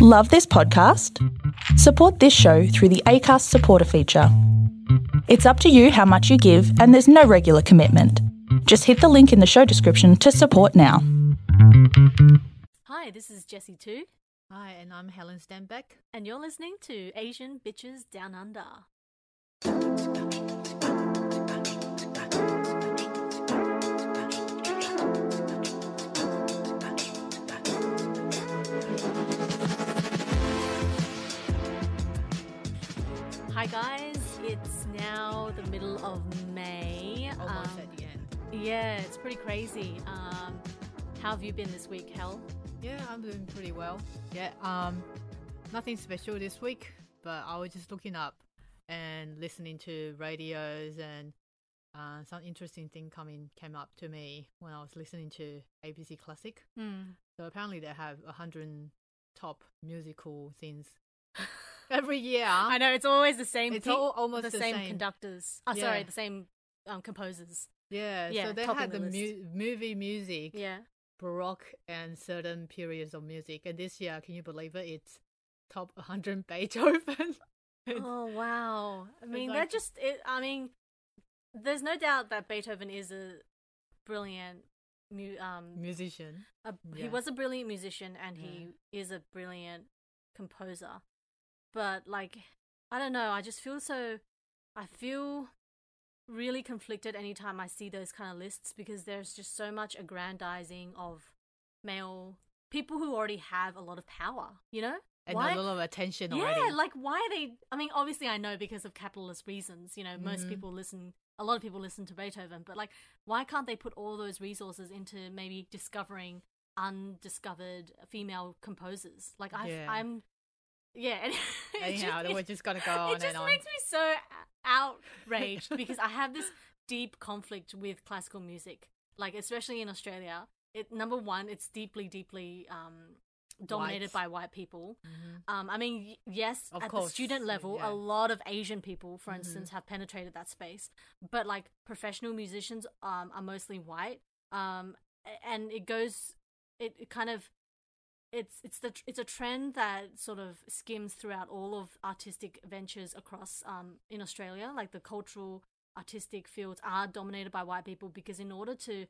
Love this podcast? Support this show through the ACAST supporter feature. It's up to you how much you give, and there's no regular commitment. Just hit the link in the show description to support now. Hi, this is Jessie too, Hi, and I'm Helen Stenbeck. and you're listening to Asian Bitches Down Under. Hi guys, it's now the middle of May. Almost Um, at the end. yeah, it's pretty crazy. Um, how have you been this week, Hel? Yeah, I'm doing pretty well. Yeah, um, nothing special this week, but I was just looking up and listening to radios and uh, some interesting thing coming came up to me when I was listening to ABC Classic. So apparently they have a hundred top musical things every year. I know it's always the same. It's all almost the, the same, same. conductors. Oh, sorry, the same um, composers. Yeah, Yeah, so they had the the, mu- movie music, Yeah. Baroque, and certain periods of music. And this year, can you believe it? It's top 100 Beethoven. Oh wow! I mean, like- that just it. I mean, there's no doubt that Beethoven is a brilliant mu- um. musician. A, He was a brilliant musician, and he is a brilliant composer. But like, I don't know. I just feel so. I feel really conflicted anytime I see those kind of lists because there's just so much aggrandizing of male people who already have a lot of power. You know, And Why- a lot of attention yeah, already. Yeah, like why are they? I mean, obviously, I know because of capitalist reasons. You know, most Mhm. people listen. A lot of people listen to Beethoven, but like, why can't they put all those resources into maybe discovering undiscovered female composers? Like, I've, Yeah. I'm, yeah. Anyhow, just- we're just gonna go on it just on. makes me so outraged because I have this deep conflict with classical music, like especially in Australia. It number one, it's deeply, deeply um, dominated by white people. Mhm. Um, I mean, yes, Of at course, the student level, yeah. a lot of Asian people, for Mhm. instance, have penetrated that space. But like professional musicians um, are mostly white, um, and it goes, it kind of, it's it's the it's a trend that sort of skims throughout all of artistic ventures across um, in Australia. Like the cultural artistic fields are dominated by white people because in order to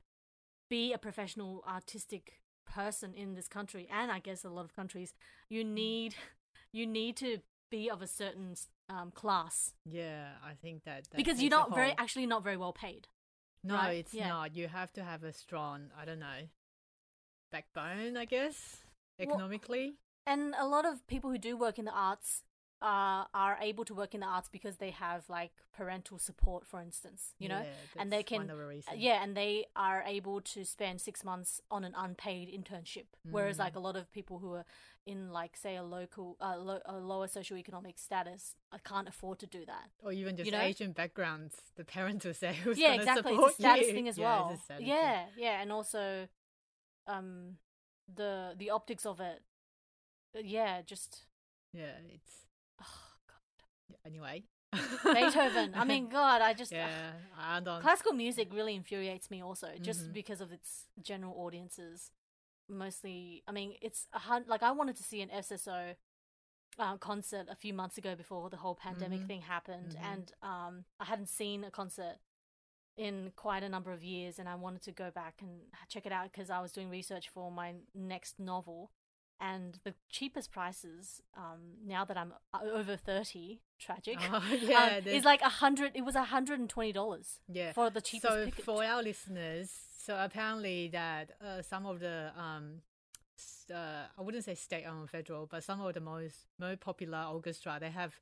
be a professional artistic person in this country and I guess a lot of countries, you need you need to be of a certain um, class Yeah, I think that. that because you're not very actually not very well paid. No, right? it's Yeah. not. You have to have a strong, I don't know, backbone, I guess, Well, economically. And a lot of people who do work in the arts uh, are able to work in the arts because they have like parental support, for instance, you know, Yeah, and they can one of the reasons. yeah, and they are able to spend six months on an unpaid internship. Whereas, Mm. like a lot of people who are in, like, say, a local, uh, lo- a lower socioeconomic status, I can't afford to do that. Or even just you know? Asian backgrounds, the parents will say who's yeah, exactly. support It's a status you. thing as Yeah, well. thing. yeah, yeah, and also, um, the the optics of it. uh, Yeah, just Yeah, it's oh, God. anyway. Beethoven. I mean, God, I just yeah, I don't. classical music really infuriates me also just Mhm. because of its general audiences mostly i mean it's a hun- like i wanted to see an sso uh, concert a few months ago before the whole pandemic Mhm. thing happened Mhm. and um i hadn't seen a concert in quite a number of years and i wanted to go back and check it out because i was doing research for my next novel and the cheapest prices um now that i'm over 30 tragic Oh, um, yeah, is like a hundred it was a hundred and twenty dollars yeah. for the cheapest so ticket. for our listeners, so apparently that uh, some of the um, uh, I wouldn't say state-owned federal, but some of the most most popular orchestra they have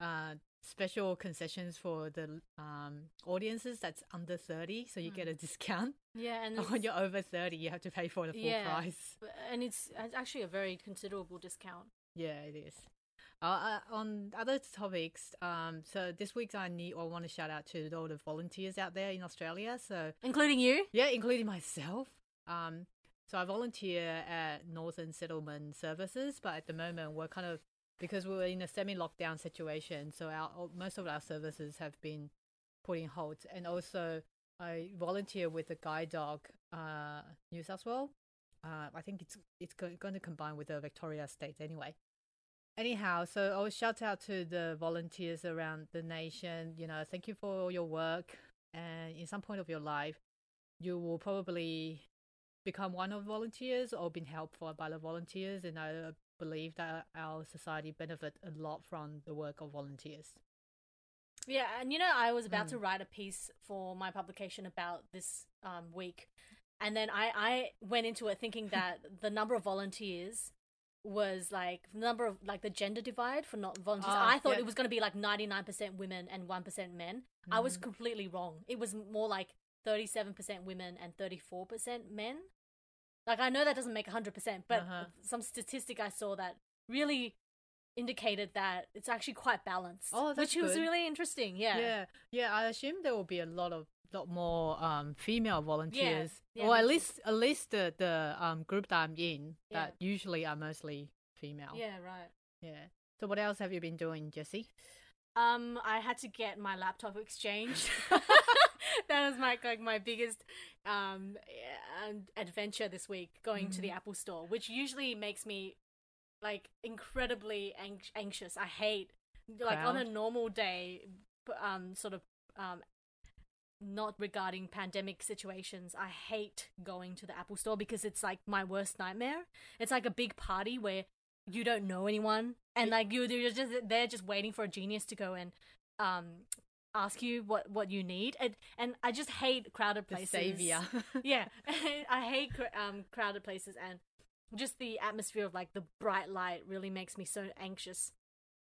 uh, special concessions for the um, audiences that's under thirty, so you get a discount. yeah, and when you're over thirty, you have to pay for the full yeah, price. and it's, it's actually a very considerable discount. Yeah, it is. Uh, uh, on other topics, um, so this week I need I want to shout out to all the volunteers out there in Australia. So Including you? yeah, including myself. Um, so I volunteer at Northern Settlement Services, but at the moment we're kind of because we're in a semi-lockdown situation, so our most of our services have been put in hold, and also I volunteer with the guide dog, uh, New South Wales. Uh, I think it's it's go- going to combine with the Victoria State anyway. Anyhow, so I will shout out to the volunteers around the nation. You know, thank you for all your work. And in some point of your life, you will probably become one of volunteers or been helped by the volunteers. And I believe that our society benefit a lot from the work of volunteers. Yeah, and you know, I was about Mm. to write a piece for my publication about this um, week, and then I, I went into it thinking that the number of volunteers was like the number of like the gender divide for not volunteers. Ah, I thought yeah. it was going to be like ninety nine percent women and one percent men. I was Mhm. completely wrong. It was more like thirty seven percent women and thirty four percent men. Like I know that doesn't make hundred percent, but Uh-huh. some statistic I saw that really indicated that it's actually quite balanced. Oh, that's which was really interesting. Yeah. yeah, yeah. I assume there will be a lot of lot more um female volunteers, yeah, or at least at least the the um group that I'm in Yeah. that usually are mostly female. Yeah, right. yeah. So what else have you been doing, Jessie? Um, I had to get my laptop exchanged. that was my like my biggest um uh, adventure this week, going to the Mm-hmm. Apple Store, which usually makes me like incredibly ang- anxious. I hate like on a normal day, um, sort of um. Not regarding pandemic situations, I hate going to the Apple Store because it's like my worst nightmare. It's like a big party where you don't know anyone and like you you're just they're just waiting for a genius to go and um ask you what what you need and and I just hate crowded places The savior. yeah, I hate um crowded places and just the atmosphere of like the bright light really makes me so anxious.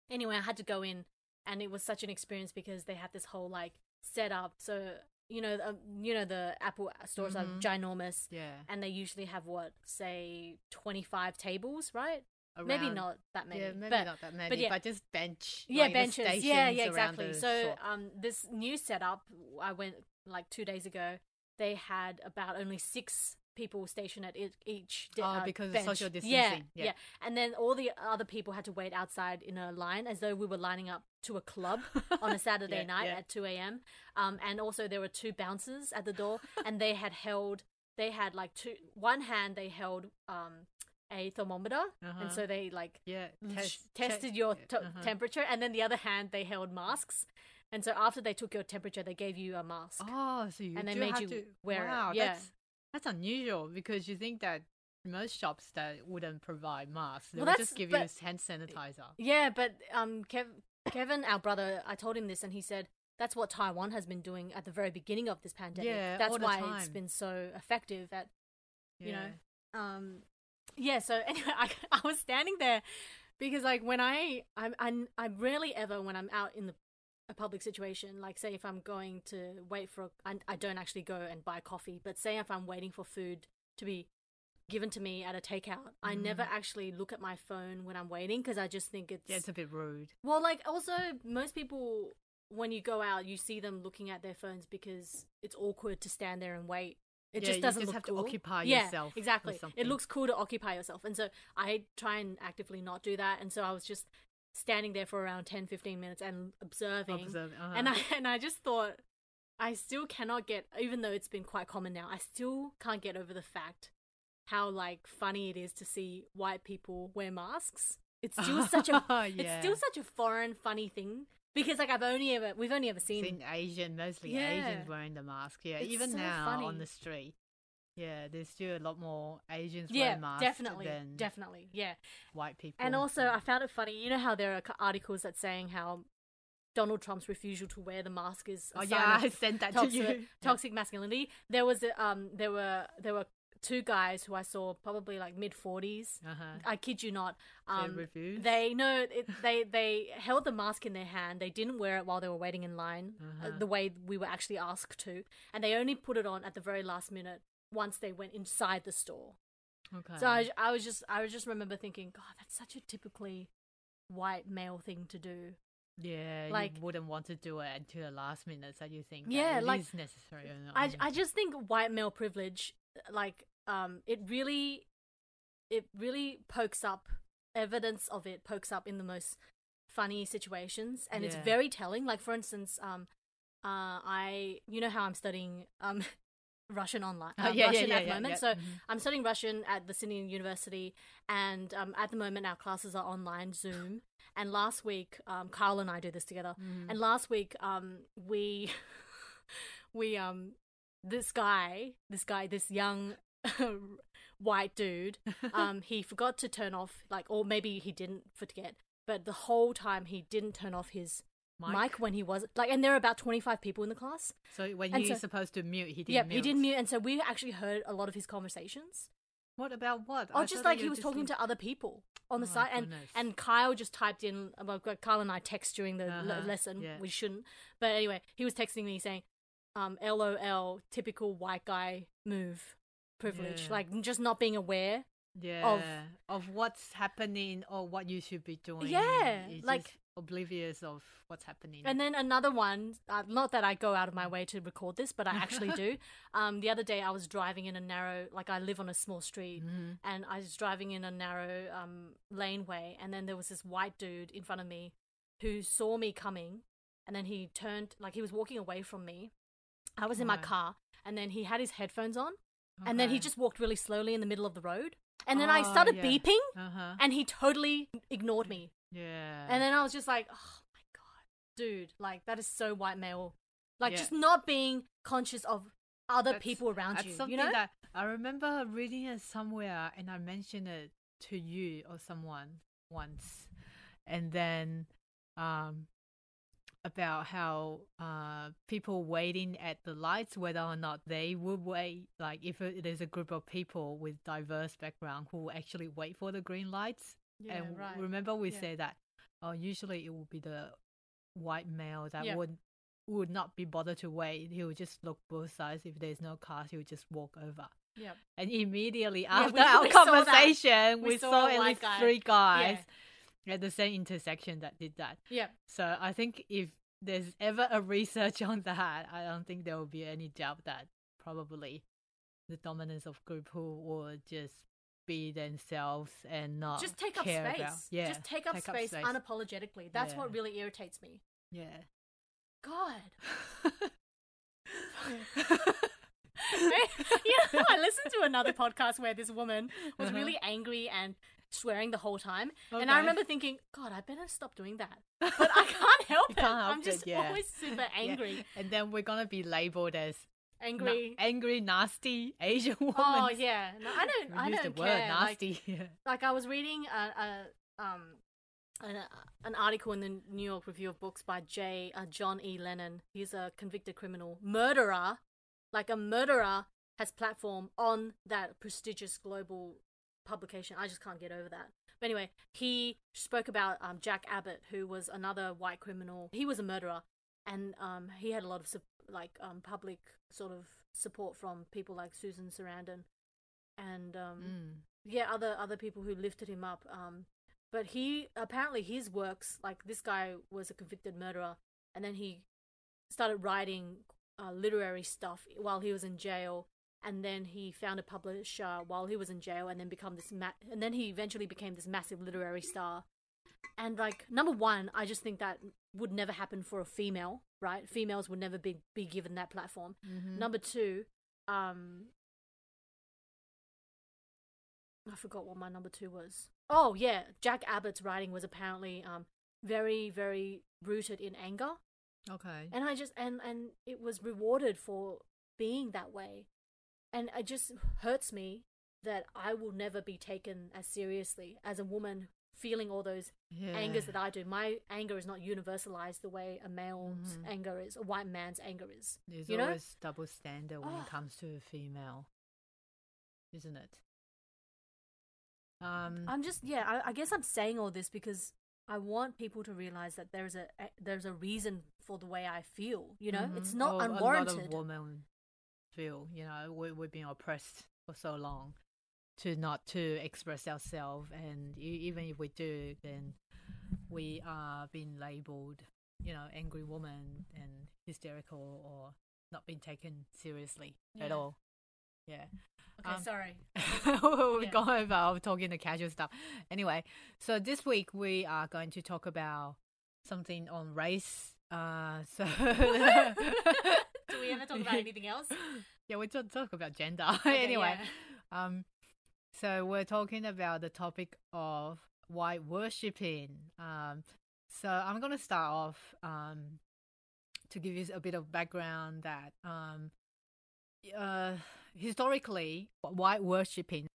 Anyway, I had to go in and it was such an experience because they had this whole like setup. So you know, um, you know the Apple stores Mhm. are ginormous yeah. and they usually have what say 25 tables right maybe not that many Yeah, maybe but not that many, but but, yeah. just bench. yeah like benches yeah stations yeah around exactly so um this new setup i went like two days ago they had about only six people stationed at each- each di- Oh, uh, because of bench. social yeah, distancing, yeah. yeah and then all the other people had to wait outside in a line as though we were lining up to a club on a saturday Yeah, night yeah. at 2 a.m um and also there were two bouncers at the door and they had held they had like two one hand they held um a thermometer Uh-huh. and so they like yeah, test, tested check- your t- uh-huh. temperature and then the other hand they held masks and so after they took your temperature they gave you a mask Oh, so you and they do made have you to wear it, wow, yeah. That's, that's unusual because you think that most shops that wouldn't provide masks, they Well, would just give you but- hand sanitizer. yeah but um Kev- kevin our brother i told him this and he said that's what taiwan has been doing at the very beginning of this pandemic Yeah, that's why it's time. been so effective at you Yeah. know um yeah so anyway I, I was standing there because like when i i'm I'm, i rarely ever when i'm out in the a public situation like say if i'm going to wait for I, I don't actually go and buy coffee but say if i'm waiting for food to be given to me at a takeout i mm. never actually look at my phone when i'm waiting because i just think it's Yeah, it's a bit rude. well, like also most people when you go out, you see them looking at their phones because it's awkward to stand there and wait. It Yeah, just doesn't just look have to cool. occupy yeah, yourself Exactly. It looks cool to occupy yourself. And so I try and actively not do that. And so I was just standing there for around 10, 15 minutes and observing. Observe- uh-huh. And I and I just thought I still cannot get even though it's been quite common now, I still can't get over the fact how like funny it is to see white people wear masks. It's still such a it's still such a foreign funny thing because like I've only ever we've only ever seen, seen Asian, mostly Yeah. Asians wearing the mask. Yeah, It's even so now funny. on the street. Yeah, there's still a lot more Asians yeah wearing masks definitely than definitely yeah white people. and also I found it funny you know how there are articles that saying how Donald Trump's refusal to wear the mask is a oh yeah, I sent that toxic, to you. Toxic masculinity there was a, um there were there were two guys who I saw probably like mid 40s Uh-huh. I kid you not. They Um? They no, it, they they held the mask in their hand. They didn't wear it while they were waiting in line, uh, Uh-huh. the way we were actually asked to, and they only put it on at the very last minute once they went inside the store. Okay. So I, I was just I was just remember thinking, God, that's such a typically white male thing to do. yeah, like- you wouldn't want to do it until the last minute that you think Yeah, like, is necessary or not. I I just think white male privilege, like um, it really, it really pokes up evidence of it pokes up in the most funny situations, and it's very telling. Like for instance, um, uh, I you know how I'm studying um Russian online. Uh, yeah, yeah, Russian yeah, at the moment. yeah. So Mhm. I'm studying Russian at the Sydney University, and um, at the moment our classes are online Zoom. And last week, um, Carl and I do this together. Mm. And last week, um, we we um this guy, this guy, this young white dude, um, he forgot to turn off like, or maybe he didn't forget, but the whole time he didn't turn off his Mic? mic, when he was like, and there are about twenty five people in the class. So when And he's so- supposed to mute, he didn't Yeah, mute. he didn't mute, and so we actually heard a lot of his conversations. What about what? Oh, I just like he was talking to other people on the Oh, side, and goodness. and Kyle just typed in. Well, Kyle and I text during the Uh-huh, lesson. yeah. We shouldn't, but anyway, he was texting me saying, um, "LOL, typical white guy move, privilege, Yeah. like just not being aware." yeah of, what's happening or what you should be doing. Yeah, It's like- oblivious of what's happening. And then another one, uh, not that I go out of my way to record this, but I actually do. Um, the other day I was driving in a narrow, like I live on a small street, Mhm. and I was driving in a narrow um, laneway, and then there was this white dude in front of me who saw me coming, and then he turned, like he was walking away from me. I was in my car, and then he had his headphones on, and then he just walked really slowly in the middle of the road, and then I Oh, started yeah. beeping, Uh-huh. and he totally ignored me. Yeah. And then I was just like, oh my god, dude, like that is so white male. Like Yeah. just not being conscious of other That's- people around you. something You know? that I remember reading it somewhere, and I mentioned it to you or someone once, and then um, about how uh, people waiting at the lights, whether or not they would wait, like if it, there's a group of people with diverse background who actually wait for the green lights. yeah, and right. remember we Yeah. said that, oh, usually it would be the white male that Yeah. would would not be bothered to wait. He would just look both sides. If there's no cars, he would just walk over. Yep. And immediately Yeah, after we- our we saw conversation, We we, saw saw, at least guy. three guys Yeah. At the same intersection that did that. Yeah. So I think if there's ever a research on that, I don't think there will be any doubt that probably the dominance of group who would just be themselves and not Just take up space. About, yeah, Just take up space unapologetically. That's what really irritates me. yeah. God. you know, I listened to another podcast where this woman was Uh-huh. really angry and swearing the whole time. And I remember thinking, God, I better stop doing that. But I can't help it. can't help I'm it, just yeah. always super Yeah. angry. And then we're gonna be labeled as na- Angry. angry, nasty Asian woman. Oh yeah, no, I don't. We I use don't the care. word Like, nasty. yeah. like I was reading a, a um an, an article in the New York Review of Books by J. Uh, John E. Lennon. He's a convicted criminal murderer. Like a murderer has platform on that prestigious global publication. I just can't get over that. But anyway, he spoke about um, Jack Abbott, who was another white criminal. He was a murderer, and um, he had a lot of like um, public sort of support from people like Susan Sarandon, and um, Mm. yeah, other other people who lifted him up. Um, but he apparently his works like this guy was a convicted murderer, and then he started writing uh, literary stuff while he was in jail, and then he found a publisher while he was in jail, and then become this ma- and then he eventually became this massive literary star. And like number one, I just think that would never happen for a female, right? Females would never be be given that platform. Mhm. Number two, um, I forgot what my number two was. Oh yeah, Jack Abbott's writing was apparently um very very rooted in anger, Okay. and I just and and it was rewarded for being that way, and it just hurts me that I will never be taken as seriously as a woman feeling all those yeah. angers that I do. My anger is not universalized the way a male's Mhm. anger is, a white man's anger is. There's you know? always double standard when Oh. it comes to a female, isn't it? Um. I'm just yeah. I, I guess I'm saying all this because I want people to realize that there's a, a there's a reason for the way I feel. You know, it's mhm. not Oh, A lot unwarranted. of women feel, you know, we, we've been oppressed for so long to not to express ourselves, and even if we do, then we are being labeled, you know, angry woman and hysterical or not being taken seriously at all. Yeah. okay, um, sorry. we Yeah. go over I'm talking the casual stuff. Anyway, so this week we are going to talk about something on race. Uh, so we ever talk about anything else? Yeah, we talk, talk about gender. Okay, anyway, yeah. um, so we're talking about the topic of white worshipping. Um, so I'm going to start off um, to give you a bit of background that um, uh, historically, white worshipping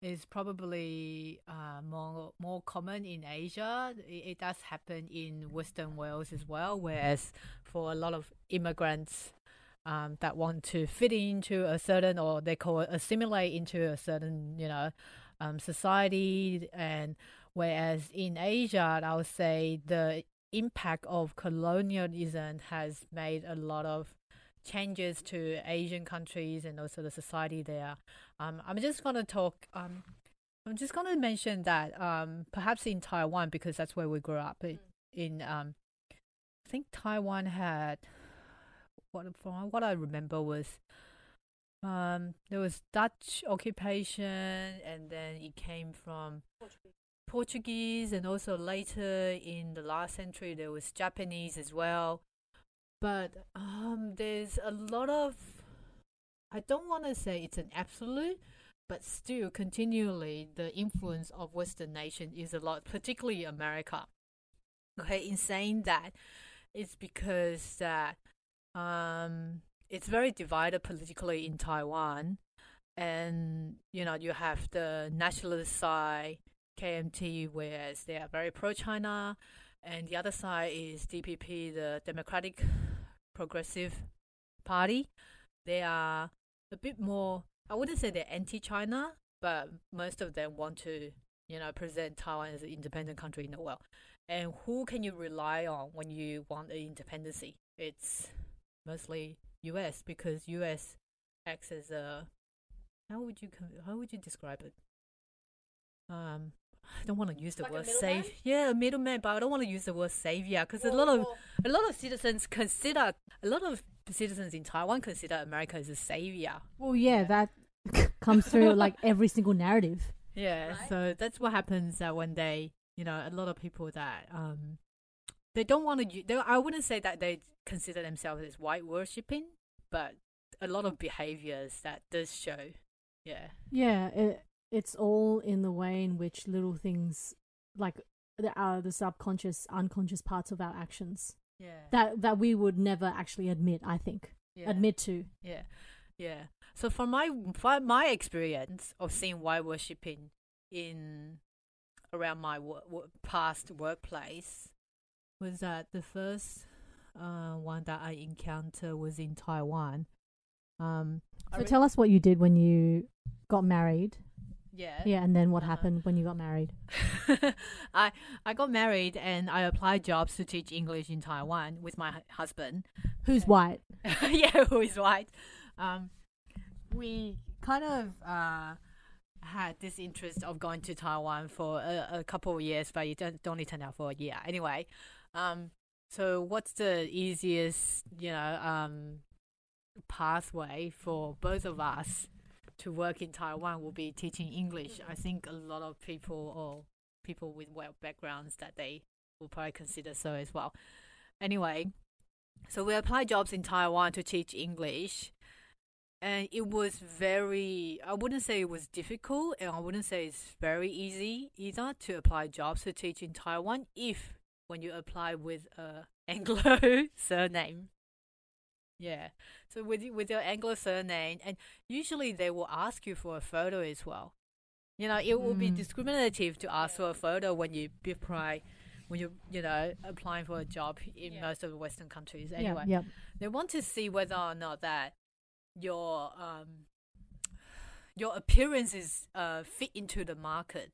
is probably uh, more more common in Asia. It, it does happen in Western Wales as well, whereas for a lot of immigrants um, that want to fit into a certain or they call it assimilate into a certain you know um, society. And whereas in asia i would say the impact of colonialism has made a lot of changes to asian countries and also the society there. Um, i'm just going to talk um, i'm just going to mention that um, perhaps in taiwan because that's where we grew up. In, in um, i think taiwan had what from what I remember was um there was Dutch occupation and then it came from Portuguese and also later in the last century there was Japanese as well. But um there's a lot of I don't want to say it's an absolute but still continually the influence of western nation is a lot particularly America. Okay, in saying that it's because that um, it's very divided politically in Taiwan, and you know you have the nationalist side, KMT, whereas they are very pro-China, and the other side is DPP, the Democratic Progressive Party. They are a bit more. I wouldn't say they're anti-China, but most of them want to, you know, present Taiwan as an independent country in the world. And who can you rely on when you want an independency? It's mostly U.S. because U.S. acts as a how would you how would you describe it? Um, I don't want to use the Like word middleman? save. Yeah, a middleman, but I don't want to use the word savior because a lot of a lot of citizens consider a lot of citizens in Taiwan consider America as a savior. Well, yeah, that comes through like every single narrative. Yeah, Right. so that's what happens uh, when they, you know, a lot of people that um, they don't want to. They, I wouldn't say that they consider themselves as white worshipping, but a lot of behaviors that does show. Yeah, Yeah, it, it's all in the way in which little things, like the uh, the subconscious, unconscious parts of our actions yeah, that that we would never actually admit. I think yeah. admit to. Yeah, yeah. So from my from my experience of seeing white worshipping in around my wo- wo- past workplace was that the first uh, one that I encountered was in Taiwan. Um, So re- tell us what you did when you got married. yeah, Yeah, and then what Uh-huh. happened when you got married. I I got married and I applied jobs to teach English in Taiwan with my husband. Who's white? yeah, who is white. Um, we kind of uh, had this interest of going to Taiwan for a, a couple of years, but it don't, only turned out for a year. Anyway, um, so what's the easiest, you know, um, pathway for both of us to work in Taiwan will be teaching English. I think a lot of people or people with well backgrounds that they will probably consider so as well. Anyway, so we applied jobs in Taiwan to teach English. And it was very, I wouldn't say it was difficult, and I wouldn't say it's very easy either to apply jobs to teach in Taiwan if when you apply with a Anglo surname. Yeah. So with with your Anglo surname, and usually they will ask you for a photo as well. You know, it will be Mm. discriminative to ask for a photo when you apply, when you you know applying for a job in Yeah. most of the Western countries. Anyway, Yeah, they want to see whether or not that your um your appearance is uh fit into the market.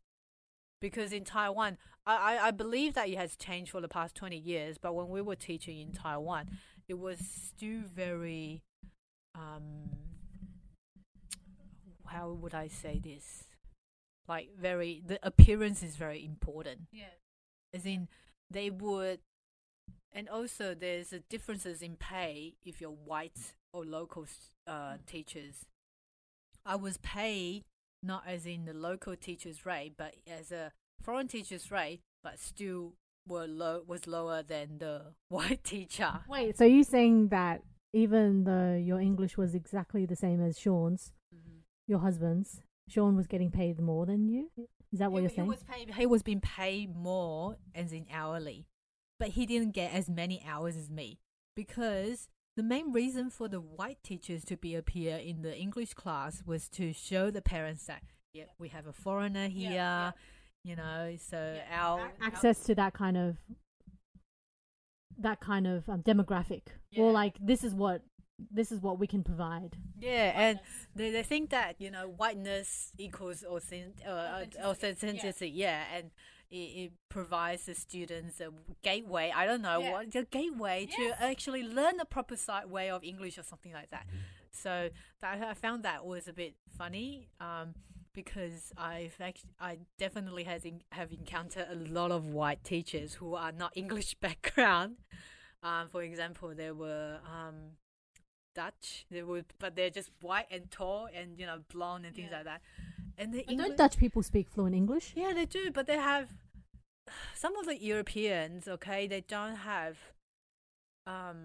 Because in Taiwan, I, I, believe that it has changed for the past twenty years. But when we were teaching in Taiwan, it was still very um how would I say this? Like very the appearance is very important Yeah. as in they would and also there's a differences in pay if you're white or local uh, teachers i was paid not as in the local teachers rate but as a foreign teachers rate but still were low was lower than the white teacher Wait, so you saying that even though your English was exactly the same as Sean's, Mhm. your husband's, Sean was getting paid more than you. Is that what he, you're he saying? was paid. He was being paid more as in hourly, but he didn't get as many hours as me because the main reason for the white teachers to be appear in the English class was to show the parents that yeah we have a foreigner here, yeah. You know. So Yeah. our our- access to that kind of that kind of um, demographic Yeah. or like this is what this is what we can provide Yeah, and they, they think that you know whiteness equals authentic, uh, Authenticity, authenticity. Yeah. and it, it provides the students a gateway. I don't know Yeah. what the gateway Yes. to actually learn the proper si- way of English or something like that. So that, I found that was a bit funny. Um, because I've actually, I definitely has in, have encountered a lot of white teachers who are not English background. Um, for example, there were um, Dutch. They were, but they're just white and tall and you know blonde and things Yeah. like that. And the English, don't dutch people speak fluent english yeah, they do, but they have some of the Europeans. Okay, they don't have um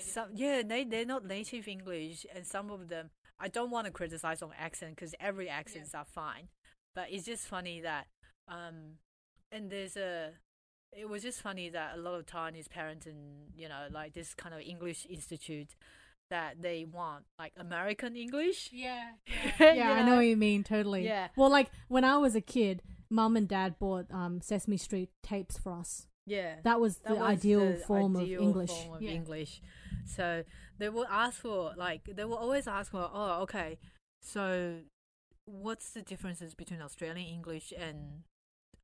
some yeah they they're not native English, and some of them I don't want to criticize on accent because every accents are fine, but it's just funny that um and there's a it was just funny that a lot of Taiwanese parents and you know like this kind of English institute that they want like American English. Yeah. yeah i know what you mean totally Yeah. well like when i was a kid mum and dad bought um sesame street tapes for us Yeah. that was That the was ideal the form ideal of english form of Yeah. English. So they will ask for like they will always ask for oh okay so what's the differences between Australian English and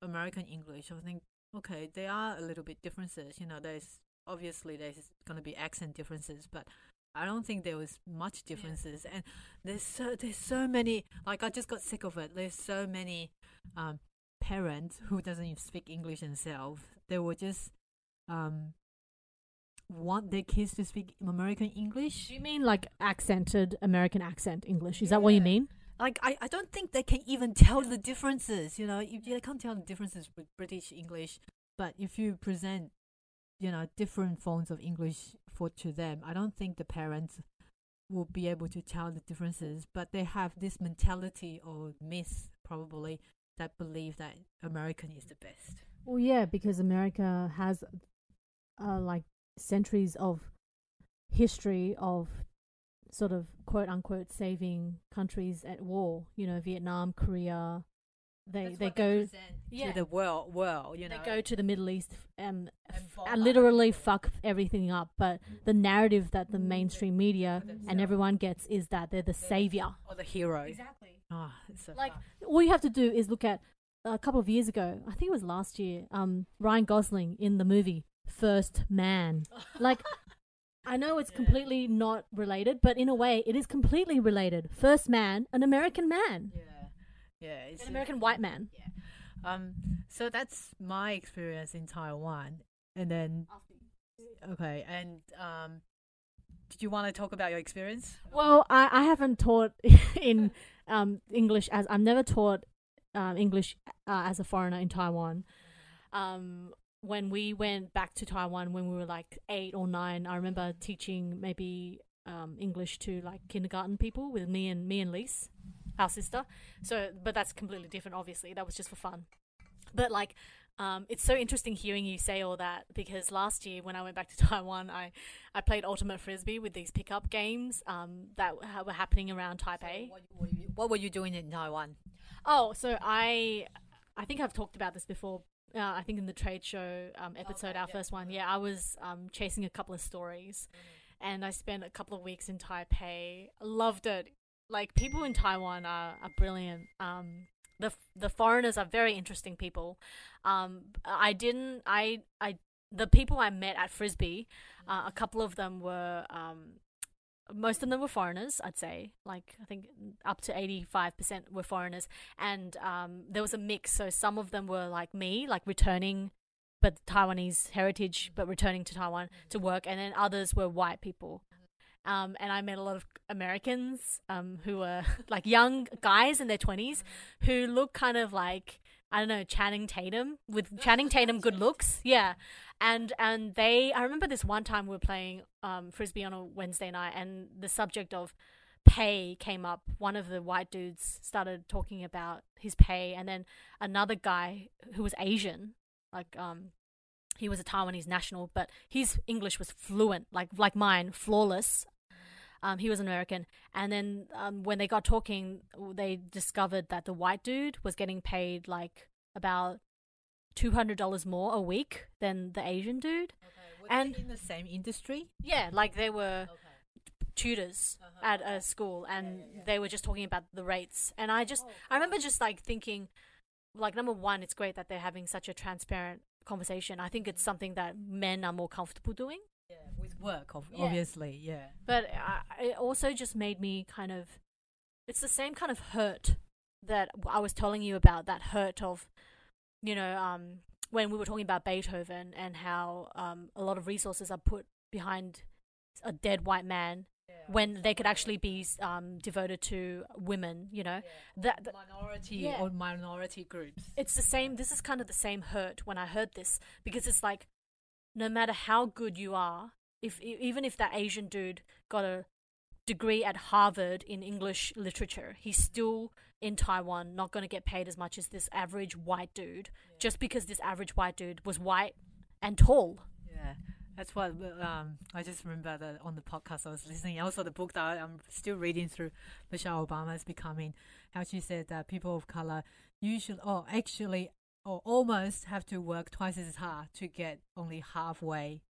American English? I think okay there are a little bit differences. You know there's obviously there's going to be accent differences, but I don't think there was much differences. And there's so there's so many like I just got sick of it. There's so many um, parents who doesn't even speak English themselves. They will just um, want their kids to speak American English. do you mean like accented american accent english is that what you mean Like I, I don't think they can even tell the differences. You know, you, they can't tell the differences with British English. But if you present, you know, different forms of English for to them, I don't think the parents will be able to tell the differences. But they have this mentality or myth probably that believe that American is the best. well yeah because america has uh like centuries of history of sort of quote unquote saving countries at war you know vietnam korea they That's they go present Yeah. to the world. World, you know. they go to the Middle East And f- and literally people. fuck everything up. But mm-hmm. the narrative that the mm-hmm. mainstream media For and everyone gets is that they're the savior. or the hero. Exactly. Oh, it's so Like fun. all you have to do is look at a couple of years ago. I think it was last year. Um, Ryan Gosling in the movie First Man. Like. I know it's completely not related, but in a way, it is completely related. First man, an American man, yeah, yeah, it's an American white man. Um, so that's my experience in Taiwan, and then okay, and um, did you want to talk about your experience? Well, I, I haven't taught in um, English as I've never taught um, English uh, as a foreigner in Taiwan. Um, when we went back to Taiwan when we were like eight or nine, I remember teaching maybe um, English to like kindergarten people with me and me and Lise, our sister. So, but that's completely different. Obviously, that was just for fun. But like, um, it's so interesting hearing you say all that because last year when I went back to Taiwan, I I played ultimate frisbee with these pickup games um, that were happening around Taipei. What, what, you- what were you doing in Taiwan? Oh, so I I think I've talked about this before. Uh, I think in the trade show um, episode, Okay, our yeah. first one. Yeah, I was um, chasing a couple of stories, and I spent a couple of weeks in Taipei. Loved it. Like people in Taiwan are, are brilliant. Um, the the foreigners are very interesting people. Um, I didn't. I I the people I met at frisbee, uh, a couple of them were um, most of them were foreigners, I'd say. Like I think up to eighty five percent were foreigners, and um, there was a mix. So some of them were like me, like returning, but Taiwanese heritage, but returning to Taiwan to work, and then others were white people. Um, and I met a lot of Americans um, who were like young guys in their twenties who look kind of like I don't know Channing Tatum with Channing Tatum good looks. Yeah, and and they I remember this one time we were playing um, frisbee on a Wednesday night, and the subject of pay came up. One of the white dudes started talking about his pay, and then another guy who was Asian, like um, he was a Taiwanese national, but his English was fluent, like like mine, flawless. Um, he was an American, and then um, when they got talking, they discovered that the white dude was getting paid like about two hundred dollars more a week than the Asian dude. Okay. And- in the same industry. Yeah, like they were Okay. tutors Uh-huh. at a school, and yeah, yeah. they were just talking about the rates. And I just, Oh, I remember just like thinking, like number one, it's great that they're having such a transparent conversation. I think it's something that men are more comfortable doing. Yeah, with work, ob- Yeah. obviously. Yeah. but I, it also just made me kind of it's the same kind of hurt that i was telling you about that hurt of you know um when we were talking about beethoven and how um a lot of resources are put behind a dead white man when they could actually be um devoted to women you know that, that minority Yeah. or minority groups. it's the same this is kind of the same hurt when i heard this because it's like no matter how good you are if even if that asian dude got a degree at harvard in english literature he's still in taiwan not going to get paid as much as this average white dude just because this average white dude was white and tall Yeah, that's what um, I just remember that on the podcast I was listening. Also, the book that I'm still reading through Michelle Obama's Becoming, how she said that people of color usually, or actually, or almost have to work twice as hard to get only halfway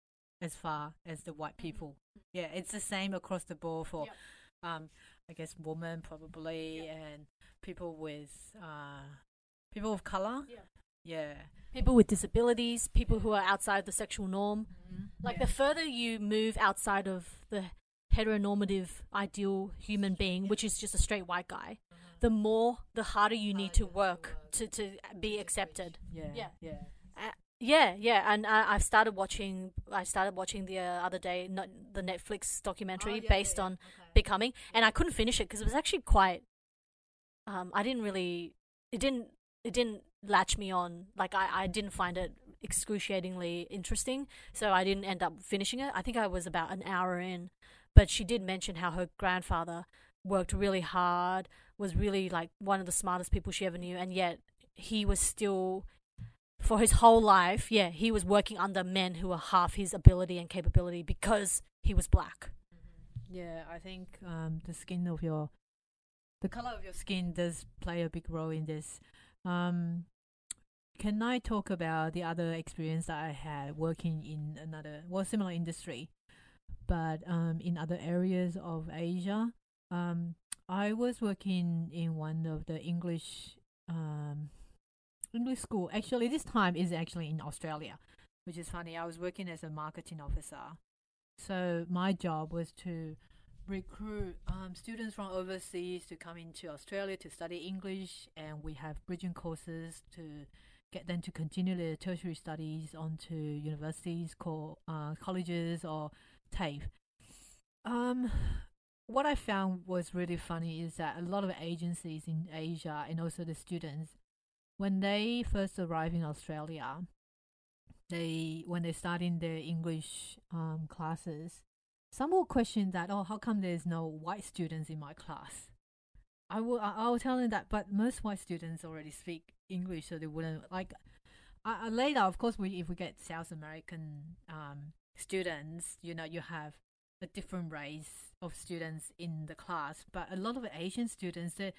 as far as the white people. Yeah, it's the same across the board for, Yep. um, I guess, women probably and people with uh, people of color. Yeah. Yeah. people with disabilities people who are outside the sexual norm Mhm. Like Yeah. the further you move outside of the heteronormative ideal human being, which is just a straight white guy, the more the harder you need to Harder you have work to to, to be accepted. Yeah. Yeah. Yeah. Uh, yeah, yeah, and I, I've started watching. I started watching the uh, other day not the Netflix documentary Oh, yeah, based yeah, on. Okay. becoming, and I couldn't finish it because it was actually quite. Um, I didn't really. It didn't. It didn't latch me on. Like I, I didn't find it excruciatingly interesting, so I didn't end up finishing it. I think I was about an hour in, but she did mention how her grandfather worked really hard, was really like one of the smartest people she ever knew, and yet he was still for his whole life, yeah, he was working under men who were half his ability and capability because he was black. Yeah, I think um, the skin of your, the color of your skin does play a big role in this. Um, can I talk about the other experience that I had working in another, well, similar industry, but um, in other areas of Asia? Um, I was working in one of the English um, English school. Actually, this time is actually in Australia, which is funny. I was working as a marketing officer. So my job was to recruit um, students from overseas to come into Australia to study English, and we have bridging courses to get them to continue their tertiary studies onto universities, called uh, colleges, or TAFE. Um, what I found was really funny is that a lot of agencies in Asia and also the students, when they first arrive in Australia, they when they start in their English um, classes, some will question that, oh, how come there's no white students in my class? I will I, will tell them that, but most white students already speak English, so they wouldn't like. Uh, later, of course, we if we get South American um, students, you know, you have a different race of students in the class, but a lot of Asian students they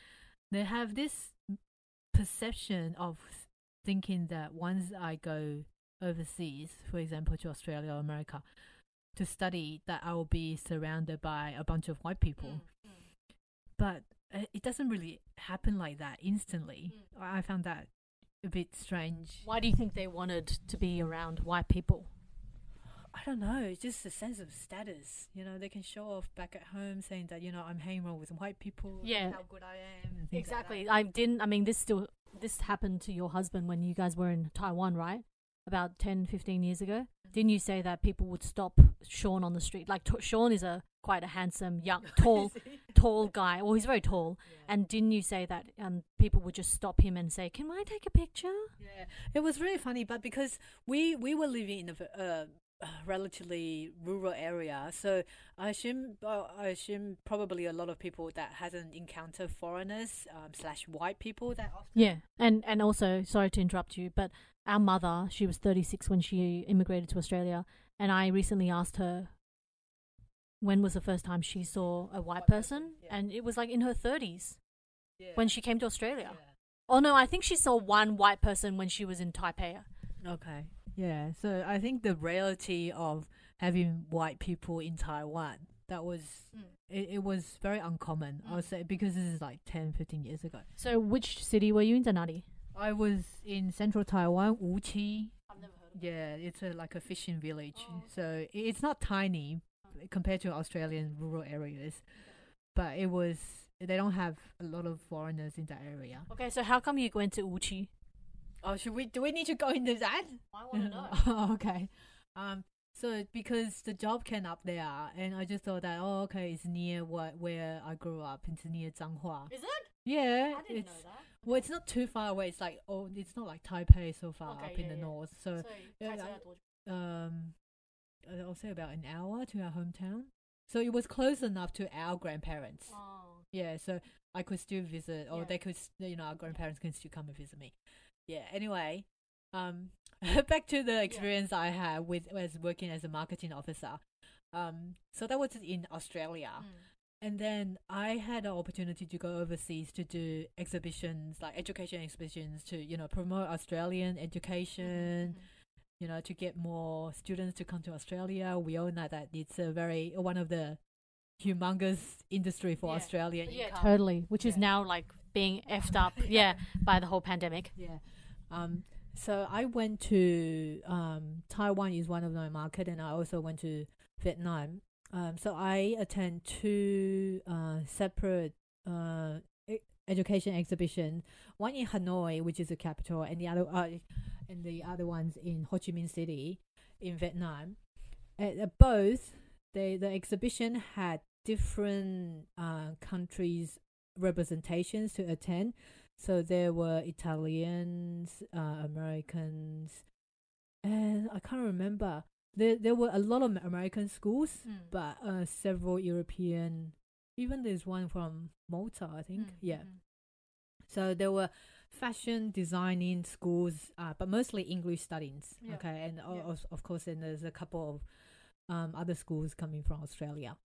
they have this perception of thinking that once I go overseas, for example, to Australia or America, to study, that I will be surrounded by a bunch of white people. Mm, mm. But uh, it doesn't really happen like that instantly. Mm. I I found that a bit strange. Why do you think they wanted to be around white people? I don't know. It's just a sense of status. You know, they can show off back at home saying that you know I'm hanging around with white people. Yeah. how good I am. and things like Exactly. I didn't. I mean, this still this happened to your husband when you guys were in Taiwan, right? About 10, 15 years ago. Didn't you say that people would stop Sean on the street? Like t- Sean is a quite a handsome, young, tall, tall guy. Well, he's very tall. And didn't you say that um, people would just stop him and say, "Can I take a picture?" Yeah, it was really funny, but because we we were living in a uh, relatively rural area, so I assume uh, I assume probably a lot of people that hasn't encountered foreigners um, slash white people that often. Yeah, and and also sorry to interrupt you, but our mother, she was 36 when she immigrated to Australia, and I recently asked her when was the first time she saw a white person, yeah. and it was like in her 30s Yeah. when she came to Australia. Yeah. Oh no, I think she saw one white person when she was in Taipei. Okay. Yeah. So I think the reality of having white people in Taiwan that was mm. it, it was very uncommon. I mm. would say because this is like 10, 15 years ago. So which city were you in, Zanati? I was in central Taiwan, Wuqi. I've never heard of Yeah, it's a, like a fishing village. Oh, So it's not tiny mm. compared to Australian rural areas, but it was. They don't have a lot of foreigners in that area. Okay, so how come you went to Wuqi? Oh, should we? Do we need to go into that? I want to know. oh, okay. Um. So because the job came up there, and I just thought that oh, okay, it's near what where I grew up. It's near Zhanghua. Is it? Yeah, I didn't it's know that. well, it's not too far away. It's like oh, it's not like Taipei so far Okay, up in yeah, the yeah. north. So yeah, Taipei I- 多久？um, I'll say about an hour to our hometown. So it was close enough to our grandparents. Oh. Yeah, so I could still visit, or Yeah. they could, s- you know, our grandparents can still come and visit me. Yeah. Anyway, um, back to the experience I had with as working as a marketing officer. Um, so that was in Australia, Mm. and then I had an opportunity to go overseas to do exhibitions, like education exhibitions, to you know promote Australian education you know, to get more students to come to Australia. We all know that it's a very one of the humongous industry for Yeah. Australia. Yeah, income. totally. Which is now like being effed up, yeah, by the whole pandemic. Yeah. Um. So I went to um Taiwan is one of my market, and I also went to Vietnam. Um. So I attend two uh separate uh education exhibition. One in Hanoi, which is the capital, and the other uh, and the other ones in Ho Chi Minh City, in Vietnam. At uh, both, they the exhibition had different uh countries representations to attend. So there were Italians, uh, Americans, and I can't remember. There there were a lot of American schools, Mm. but uh, several European. Even there's one from Malta, I think. Mm, Yeah. mm. So there were fashion designing schools, uh, but mostly English studies. Yeah. Okay, and Yeah. of, of course, then there's a couple of um, other schools coming from Australia,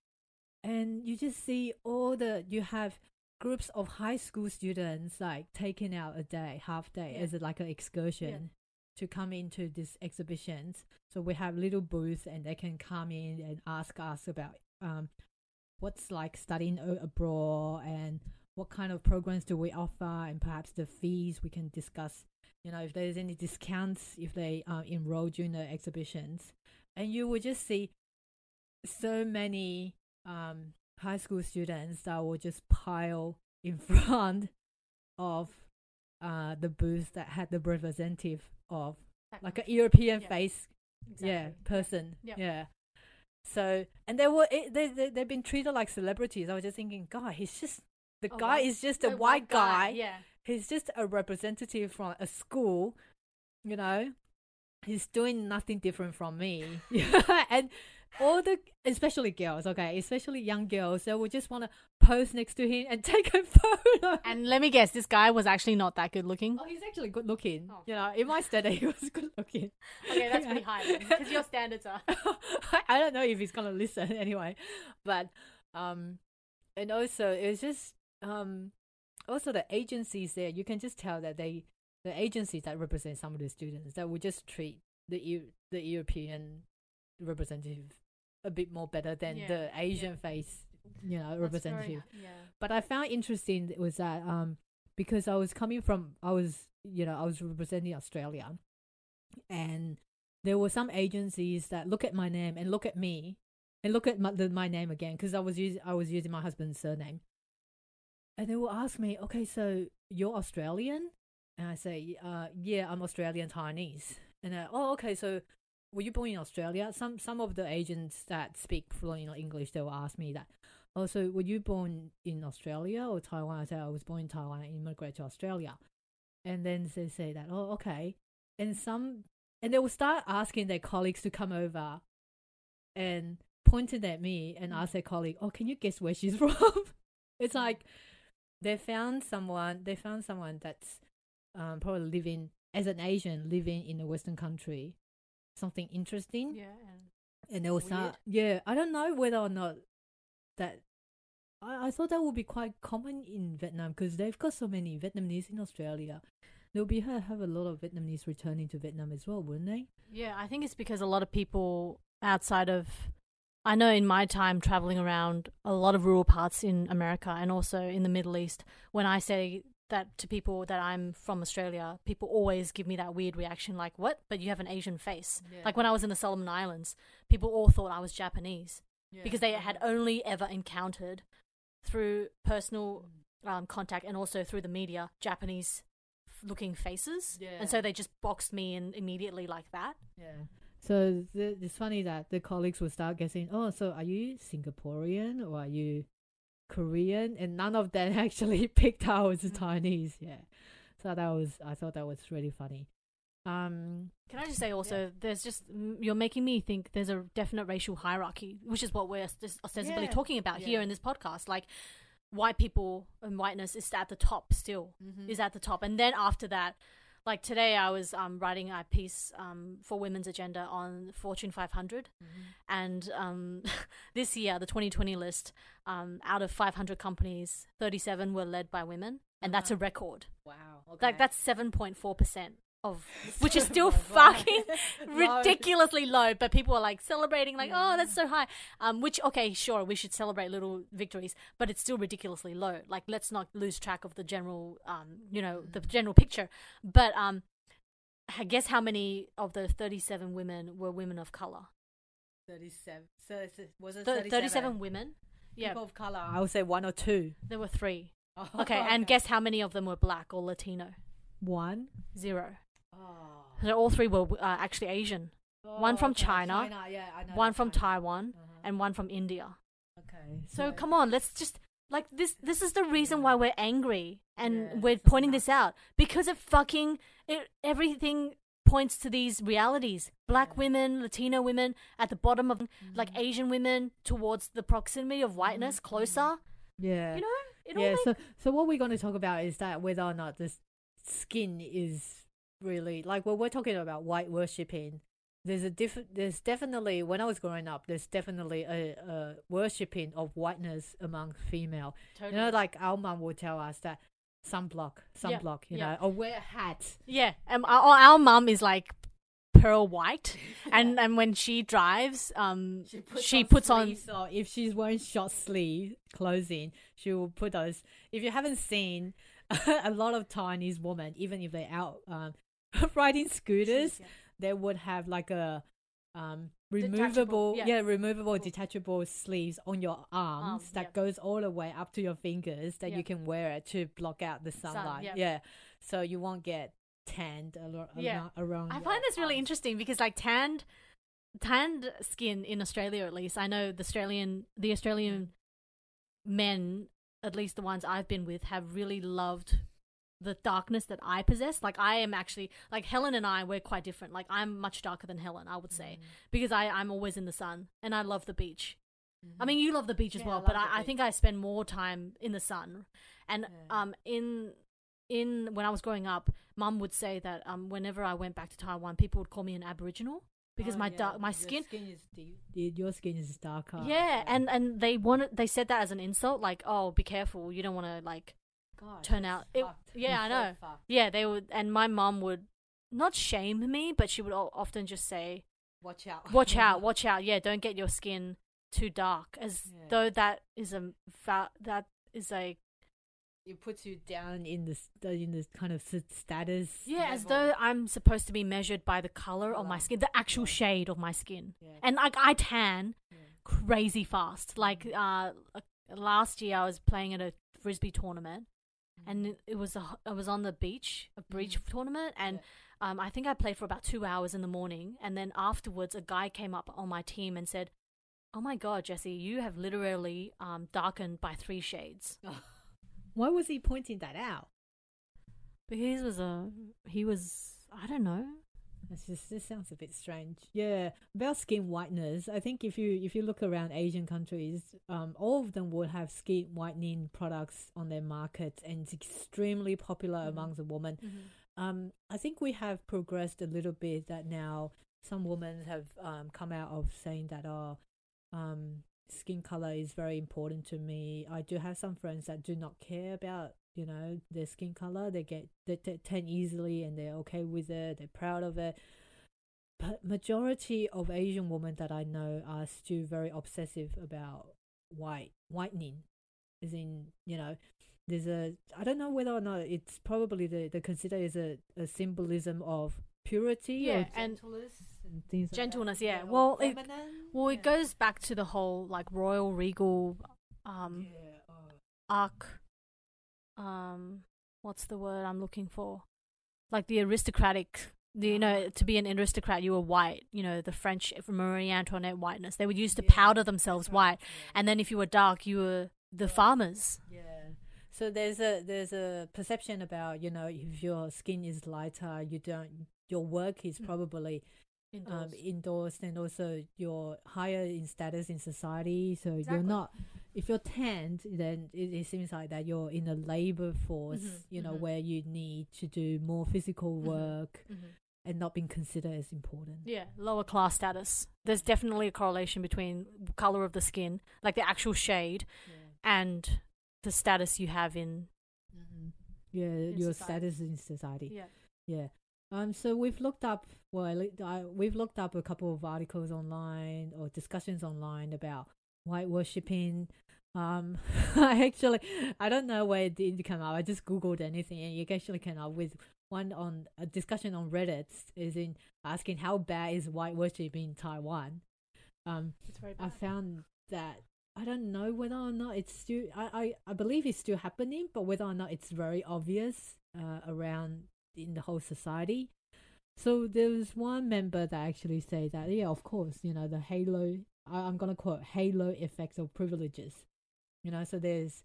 and you just see all the you have groups of high school students like taking out a day, half day Yeah. as like an excursion. To come into these exhibitions, so we have little booths, and they can come in and ask us about um, what's like studying abroad and what kind of programs do we offer and perhaps the fees we can discuss you know if there's any discounts if they uh, enroll during the exhibitions and you will just see so many um, high school students that will just pile in front of uh, the booth that had the representative of like a european Yeah. face. Yeah person. Yeah. yeah. So and they were they, they they've been treated like celebrities. I was just thinking god he's just the A guy white- is just a The white, guy, Yeah. he's just a representative from a school you know? He's doing nothing different from me. And all the especially girls okay especially young girls they would just want to pose next to him and take a photo And let me guess, this guy was actually not that good looking. oh he's actually good looking Oh. you know in my study he was good looking Okay, that's pretty high because your standards are. I don't know if he's gonna listen anyway, but um, and also it's just um, also the agencies there. You can just tell that they the agencies that represent some of the students that would just treat the the European representative a bit more better than Yeah, the Asian yeah. face, you know, That's representative. very- yeah. But I found interesting was that um because I was coming from I was you know I was representing Australia, and there were some agencies that look at my name and look at me and look at my, the, my name again because I was using I was using my husband's surname, and they will ask me, okay, so you're Australian, and I say, uh, yeah, I'm Australian Chinese, and oh, okay, so were you born in Australia? Some some of the agents that speak fluent English they will ask me that. Also, were you born in Australia or Taiwan? I said I was born in Taiwan and immigrated to Australia. And then they say that, oh, okay. And some and they will start asking their colleagues to come over and pointed at me and asked their colleague, Oh, can you guess where she's from? it's like they found someone they found someone that's um, probably living as an Asian living in a Western country. Something interesting. Yeah. And will start yeah, I don't know whether or not that I, I thought that would be quite common in Vietnam because they've got so many Vietnamese in Australia. They'll be have a lot of Vietnamese returning to Vietnam as well, wouldn't they? Yeah, I think it's because a lot of people outside of I know in my time traveling around a lot of rural parts in America and also in the Middle East, when I say that to people that I'm from Australia, people always give me that weird reaction like, What? But you have an Asian face. Yeah. Like when I was in the Solomon Islands, people all thought I was Japanese because they had only ever encountered through personal um, contact and also through the media Japanese looking faces. Yeah. And so they just boxed me in immediately like that. Yeah. So the, it's funny that the colleagues will start guessing, oh, so are you Singaporean or are you Korean? And none of them actually picked out as Chinese. Yeah. So that was, I thought that was really funny. Um, Can I just say also, there's just mm, you're making me think there's a definite racial hierarchy, which is what we're ostensibly Yeah. talking about here in this podcast. Like white people and whiteness is at the top still, Mm-hmm. is at the top, and then after that, like today I was um, writing a piece um, for Women's Agenda on Fortune 500, Mm-hmm. and um, this year the 2020 list, um, out of 500 companies, 37 were led by women, and that's a Uh-huh. record. wow. Like that's 7.4 percent of, which is still fucking ridiculously low, but people are like celebrating, like, oh, that's so high. Um, which okay, sure, we should celebrate little victories, but it's still ridiculously low. Like, let's not lose track of the general, um, you know, the general picture. But um, I guess how many of the thirty-seven women were women of color? 37. So was it 37? Thirty-seven women. Yeah, People of color. I would say one or two. there were three. Okay, and guess how many of them were black or Latino? one. Zero. Oh. So all three were uh, actually Asian. One from okay. China, yeah, I know one from China. Taiwan Uh-huh. and one from India. Okay. So come on, let's just like this. This is the reason Yeah. why we're angry and Yeah, we're pointing this out because it fucking it, everything points to these realities. Black Yeah. women, Latino women at the bottom of like Mhm. Asian women towards the proximity of whiteness, Mhm, closer. Yeah. You know, it all yeah. So, so what we're going to talk about is that whether or not this skin is really like when we're talking about white worshipping. There's a diff- There's definitely when I was growing up, there's definitely a, a worshipping of whiteness among female. totally. You know, like our mom would tell us that some sunblock, Yeah, sunblock. You yeah. know, or wear a hat. Yeah, um, our, our mum is like pearl white, and and when she drives, um, she puts, on, sleeves, or if she's wearing short sleeve clothing, she will put those. If you haven't seen a lot of Chinese women, even if they're out um, riding scooters, yeah. they would have like a um removable yeah. yeah. removable detachable sleeves on your arms Arms, that yeah. goes all the way up to your fingers that you can wear it to block out the Sun, sunlight yeah. yeah so you won't get tanned around, Yeah. around I find this really arms. interesting because like tanned tanned skin in Australia at least I know the Australian the Australian men at least the ones I've been with have really loved the darkness that I possess. Like I am actually like Helen and I we're quite different. Like I'm much darker than Helen I would say. Because I I'm always in the sun and I love the beach. I mean you love the beach as Yeah, well love but I, I think I spend more time in the sun. And Yeah. um in in when I was growing up, Mum would say that um whenever I went back to Taiwan, people would call me an Aboriginal because Oh, my yeah, dark my your skin. is deep. Your skin is darker. Yeah, and and they wanted they said that as an insult, like oh be careful, you don't want to like God, turn out- it- yeah, I know. fucked. yeah they would and my mom would not shame me, but she would often just say Watch out. watch out, watch out, yeah, don't get your skin too dark, as Yeah. though that is a fa- that is a It puts you down in this in this kind of status. Yeah, as though I'm supposed to be measured by the color of my skin, the actual Yeah. shade of my skin. Yeah. And like I tan crazy fast. Like uh uh, last year I was playing at a frisbee tournament and it, it was a, I was on the beach, a beach tournament and Um, I think I played for about two hours in the morning, and then afterwards, a guy came up on my team and said, "Oh my God, Jessie, you have literally um, darkened by three shades." Why was he pointing that out? Because he was a he was I don't know. This just this sounds a bit strange. Yeah, about skin whiteners, I think if you if you look around Asian countries, um, all of them would have skin whitening products on their markets, and it's extremely popular Mhm. among the women. Mm-hmm. Um, I think we have progressed a little bit that now some women have um, come out of saying that oh, um, skin color is very important to me. I do have some friends that do not care about you know their skin color. They get they, they tan easily and they're okay with it. They're proud of it. But majority of Asian women that I know are still very obsessive about white whitening, is in you know there's a I don't know whether or not it's probably the the consider is a, a symbolism of purity Yeah, or and gentleness and things like that. gentleness, yeah. or Well, it- feminine. Well, it Yeah. goes back to the whole like royal regal um yeah, oh. arc um what's the word I'm looking for? Like the aristocratic the, you know, to be an aristocrat, you were white. You know, the French Marie Antoinette whiteness. They would use to Yeah, powder themselves white, yeah. and then if you were dark, you were the farmers. Yeah. So there's a there's a perception about you know if your skin is lighter, you don't your work is Mm. Probably um, endorsed and also you're higher in status in society. So you're not if you're tanned, then it, it seems like that you're in a labor force. Mhm, You know mhm. where you need to do more physical Mhm. work Mhm. and not being considered as important. Yeah, lower class status. There's definitely a correlation between color of the skin, like the actual shade, and the status you have in. Mhm. Yeah, your society. status in society. Yeah. Yeah. Um. So we've looked up. Well, I we've looked up a couple of articles online or discussions online about white worshipping. Um. I actually I don't know where it did come up. I just googled anything, and you actually came up with one on a discussion on Reddit. Is in asking how bad is white worship in Taiwan. Um. I found that I don't know whether or not it's still I, I, I believe it's still happening, but whether or not it's very obvious uh, around in the whole society. So there was one member that actually said that yeah, of course, you know the halo. I, I'm gonna quote halo effects of privileges. You know, so there's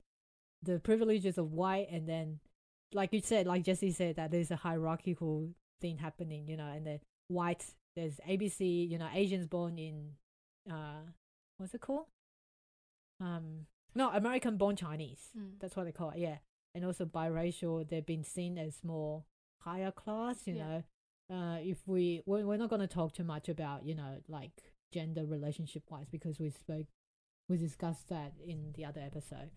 the privileges of white, and then like you said, like Jessie said, that there's a hierarchical thing happening. You know, and then white there's ABC. You know, Asians born in uh what's it called? Um, no, American born Chinese. Mm. That's what they call it. Yeah, and also biracial. They've been seen as more higher class. You Yeah. know, uh, if we we're, we're not going to talk too much about you know like gender relationship wise because we spoke we discussed that in the other episode.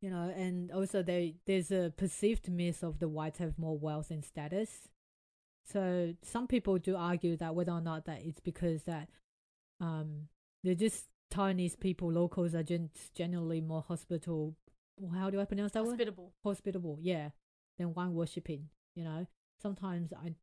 You know, and also there there's a perceived myth of the whites have more wealth and status. So some people do argue that whether or not that it's because that um they're just Taiwanese people, locals are gen- generally more hospitable. How do I pronounce that word? hospitable. Hospitable, yeah, than one worshipping. You know, sometimes I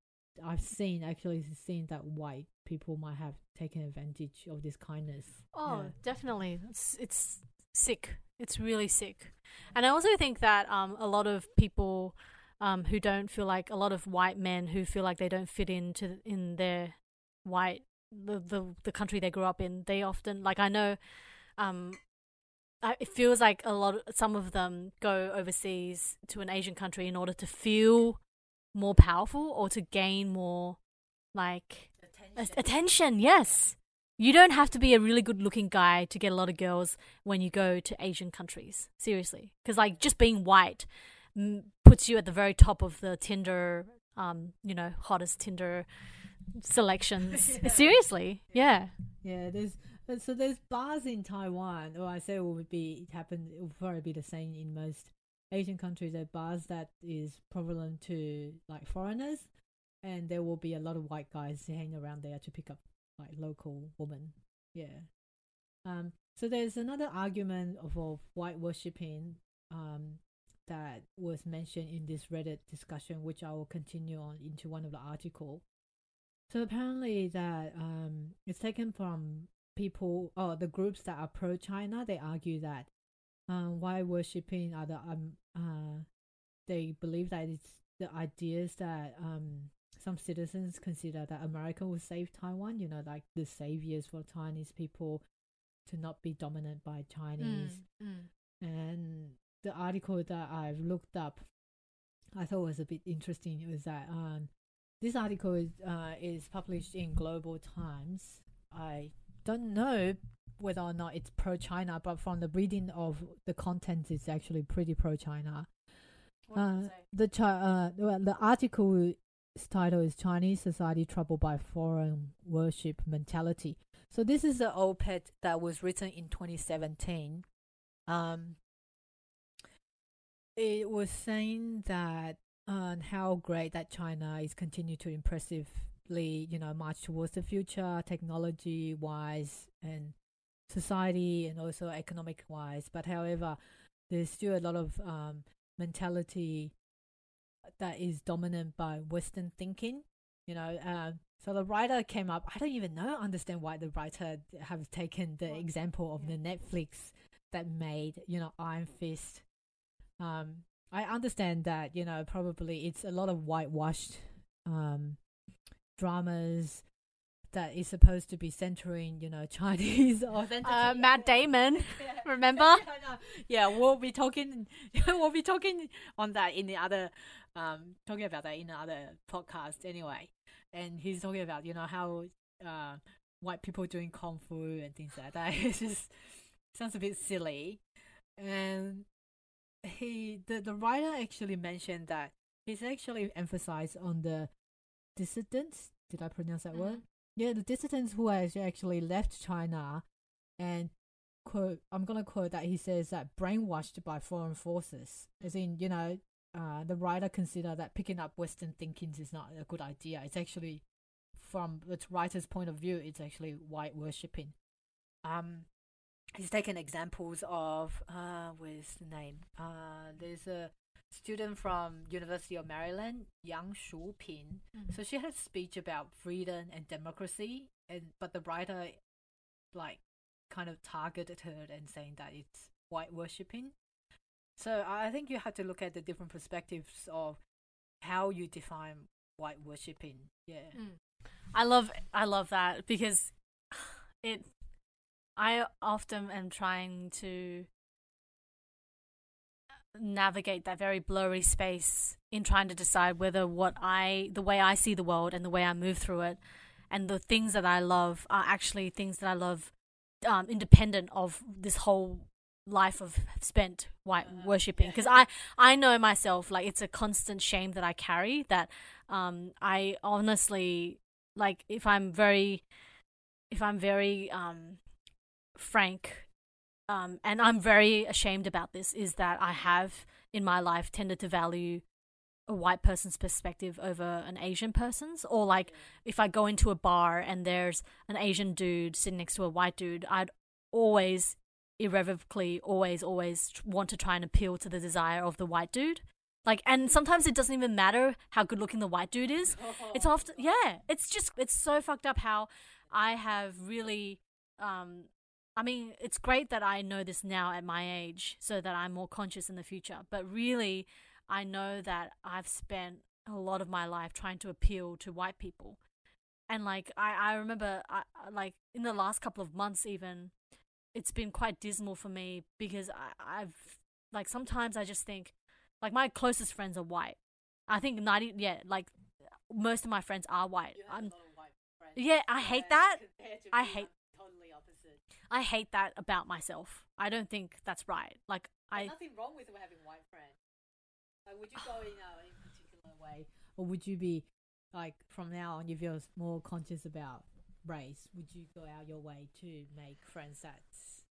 I've seen actually seen that white people might have taken advantage of this kindness. Oh, Yeah. definitely. It's it's sick. It's really sick. And I also think that um a lot of people um who don't feel like a lot of white men who feel like they don't fit into in their white the the the country they grew up in, they often like I know um I, it feels like a lot of, some of them go overseas to an Asian country in order to feel more powerful or to gain more like a- attention. Yes. You don't have to be a really good looking guy to get a lot of girls when you go to Asian countries. Seriously. Because, like, just being white mm, puts you at the very top of the Tinder, um, you know, hottest Tinder selections. Seriously. Yeah. Yeah, there's uh, so there's bars in Taiwan, or I say it would be it happen. It would probably be the same in most Asian countries. Are bars that is prevalent to like foreigners, and there will be a lot of white guys hanging around there to pick up like local women. Yeah. Um. So there's another argument of, of white worshipping. Um. That was mentioned in this Reddit discussion, which I will continue on into one of the article. So apparently that um, it's taken from people or the groups that are pro China. They argue that um, why worshipping other um uh they believe that it's the ideas that um some citizens consider that America will save Taiwan. You know, like the saviors for Chinese people to not be dominant by Chinese. Mm, mm. And the article that I've looked up, I thought was a bit interesting. Was that um, this article is, uh, is published in Global Times. I don't know whether or not it's pro China, but from the reading of the content, it's actually pretty pro China. Uh, the chi- uh, well, the article's title is Chinese Society Troubled by Foreign Worship Mentality. So this is an op-ed that was written in 2017. Um, it was saying that uh, how great that China is continue to impressively, you know, march towards the future, technology wise and society and also economic wise. But however, there's still a lot of um, mentality that is dominant by Western thinking. You know, um, so the writer came up. I don't even know understand why the writer have taken the example of the Netflix that made you know Iron Fist. Um, I understand that you know probably it's a lot of whitewashed um, dramas that is supposed to be centering you know Chinese authenticity. Uh, Matt Damon, remember? yeah. Yeah, we'll be talking. we'll be talking on that in the other, um, talking about that in the other podcast anyway. And he's talking about you know how uh, white people doing kung fu and things like that. it just sounds a bit silly. And he, the the writer actually mentioned that he's actually emphasized on the dissidents. Did I pronounce that word? Yeah, the dissidents who has actually left China and quote I'm gonna quote that he says that brainwashed by foreign forces. As in, you know, uh, the writer consider that picking up Western thinkings is not a good idea. It's actually from the writer's point of view, it's actually white worshipping. Um he's taken examples of uh where's the name? Uh there's a student from University of Maryland, Yang Shuping. So she had a speech about freedom and democracy, and but the writer, like, kind of targeted her and saying that it's white worshipping. So I I think you have to look at the different perspectives of how you define white worshipping. Yeah. Mm. I love I love that because it I often am trying to navigate that very blurry space in trying to decide whether what I the way I see the world and the way I move through it and the things that I love are actually things that I love um, independent of this whole life of spent white worshipping. because I I know myself like it's a constant shame that I carry that um I honestly like if I'm very if I'm very um frank um and I'm very ashamed about this is that I have in my life tended to value a white person's perspective over an Asian person's. Or like if I go into a bar and there's an Asian dude sitting next to a white dude I'd always irrevocably always always want to try and appeal to the desire of the white dude. Like and sometimes it doesn't even matter how good looking the white dude is. It's often yeah it's just it's so fucked up how i have really um i mean it's great that i know this now at my age so that i'm more conscious in the future but really i know that i've spent a lot of my life trying to appeal to white people and like i i remember I, like in the last couple of months even it's been quite dismal for me because I, I've like sometimes I just think like my closest friends are white. I think ninety yeah like most of my friends are white. Yeah, I hate that. I hate. I hate that about myself. I don't think that's right. Like I nothing wrong with having white friends. Like, would you go in a in a particular way, or would you be like from now on, if you're more conscious about race, would you go out your way to make friends that's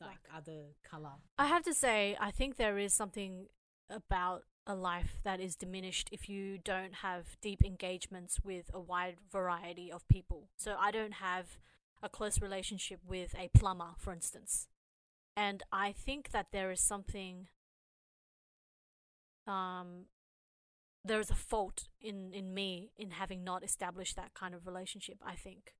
like other color? I have to say, I think there is something about a life that is diminished if you don't have deep engagements with a wide variety of people. So I don't have a close relationship with a plumber, for instance. And I think that there is something um there is a fault in in me in having not established that kind of relationship, I think.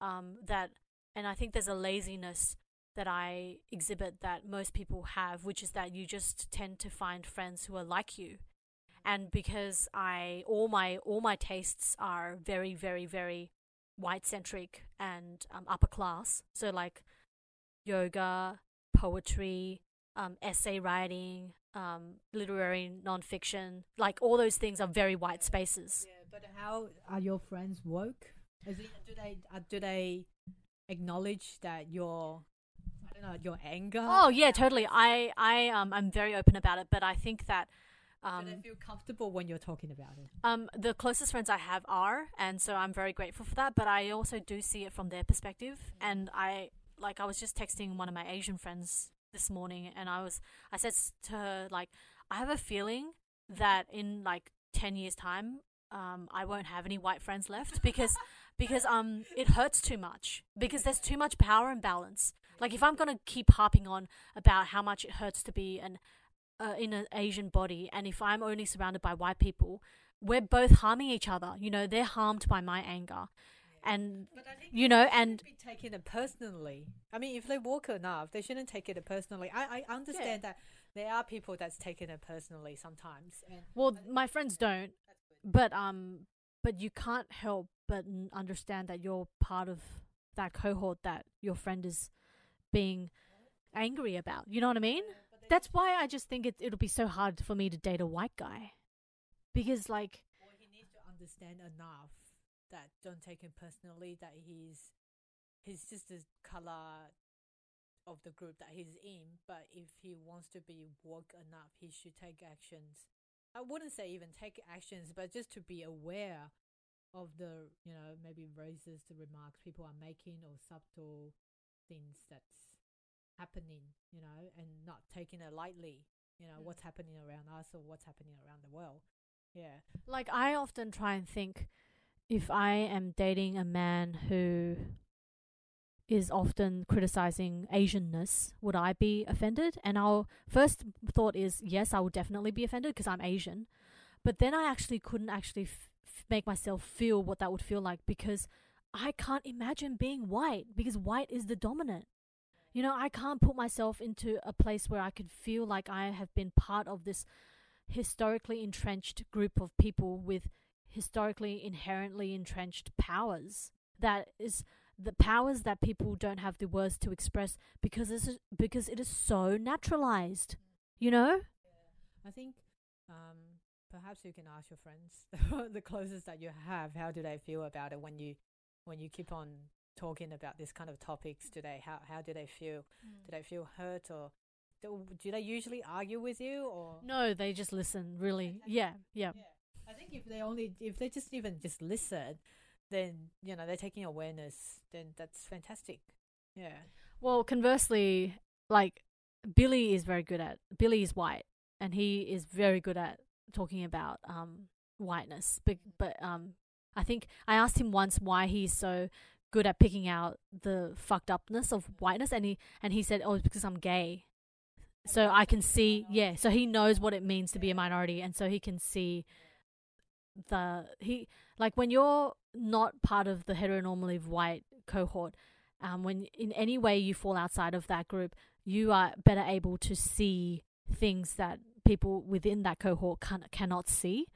Um that and I think there's a laziness that I exhibit that most people have, which is that you just tend to find friends who are like you. and because I all my all my tastes are very very very white centric and um, upper class. So like yoga, poetry, um, essay writing, um, literary nonfiction, like all those things are very white spaces. Yeah, but how are your friends woke? Is it, do they uh, do they acknowledge that your I don't know your anger? Oh yeah, totally. I I um I'm very open about it, but I think that um, do they feel comfortable when you're talking about it? Um, the closest friends I have are, and so I'm very grateful for that. But I also do see it from their perspective, mm-hmm. and I like I was just texting one of my Asian friends this morning, and I was I said to her like I have a feeling that in like ten years time, um, I won't have any white friends left because because um it hurts too much because there's too much power imbalance. Like if I'm gonna keep harping on about how much it hurts to be an uh, in an Asian body, and if I'm only surrounded by white people, we're both harming each other. You know, they're harmed by my anger, and you know, and be taking it personally. I mean, if they walk enough, they shouldn't take it personally. I I understand yeah. that there are people that's taking it personally sometimes. well, my friends don't, but um, but you can't help but understand that you're part of that cohort that your friend is being angry about. You know what I mean? That's why I just think it, it'll be so hard for me to date a white guy. Because, like. Well, he needs to understand enough that don't take him personally, that he's he's just the color of the group that he's in. But if he wants to be woke enough, he should take actions. I wouldn't say even take actions, but just to be aware of the, you know, maybe racist remarks people are making or subtle things that's happening, you know, and not taking it lightly, you know, mm. what's happening around us or what's happening around the world. Yeah. Like I often try and think if I am dating a man who is often criticizing Asianness, would I be offended? And our first thought is yes, I would definitely be offended because I'm Asian. But then I actually couldn't actually f- make myself feel what that would feel like because I can't imagine being white because white is the dominant. You know, I can't put myself into a place where I could feel like I have been part of this historically entrenched group of people with historically inherently entrenched powers. That is the powers that people don't have the words to express because it's because it is so naturalized. You know. Yeah. I think um, perhaps you can ask your friends, the closest that you have, how do they feel about it when you when you keep on talking about this kind of topics today? How how do they feel? Mm. Do they feel hurt or do, do they usually argue with you or no? They just listen. Really, yeah, yeah. yeah. I think if they only if they just even just listen, then you know they're taking awareness. Then that's fantastic. Yeah. Well, conversely, like Billy is very good at Billy is white, and he is very good at talking about um whiteness. But but um, I think I asked him once why he's so good at picking out the fucked upness of whiteness and he and he said oh it's because i'm gay. So i can see yeah so he knows what it means to be a minority and so he can see the he like when you're not part of the heteronormative white cohort um when in any way you fall outside of that group you are better able to see things that people within that cohort can, cannot see.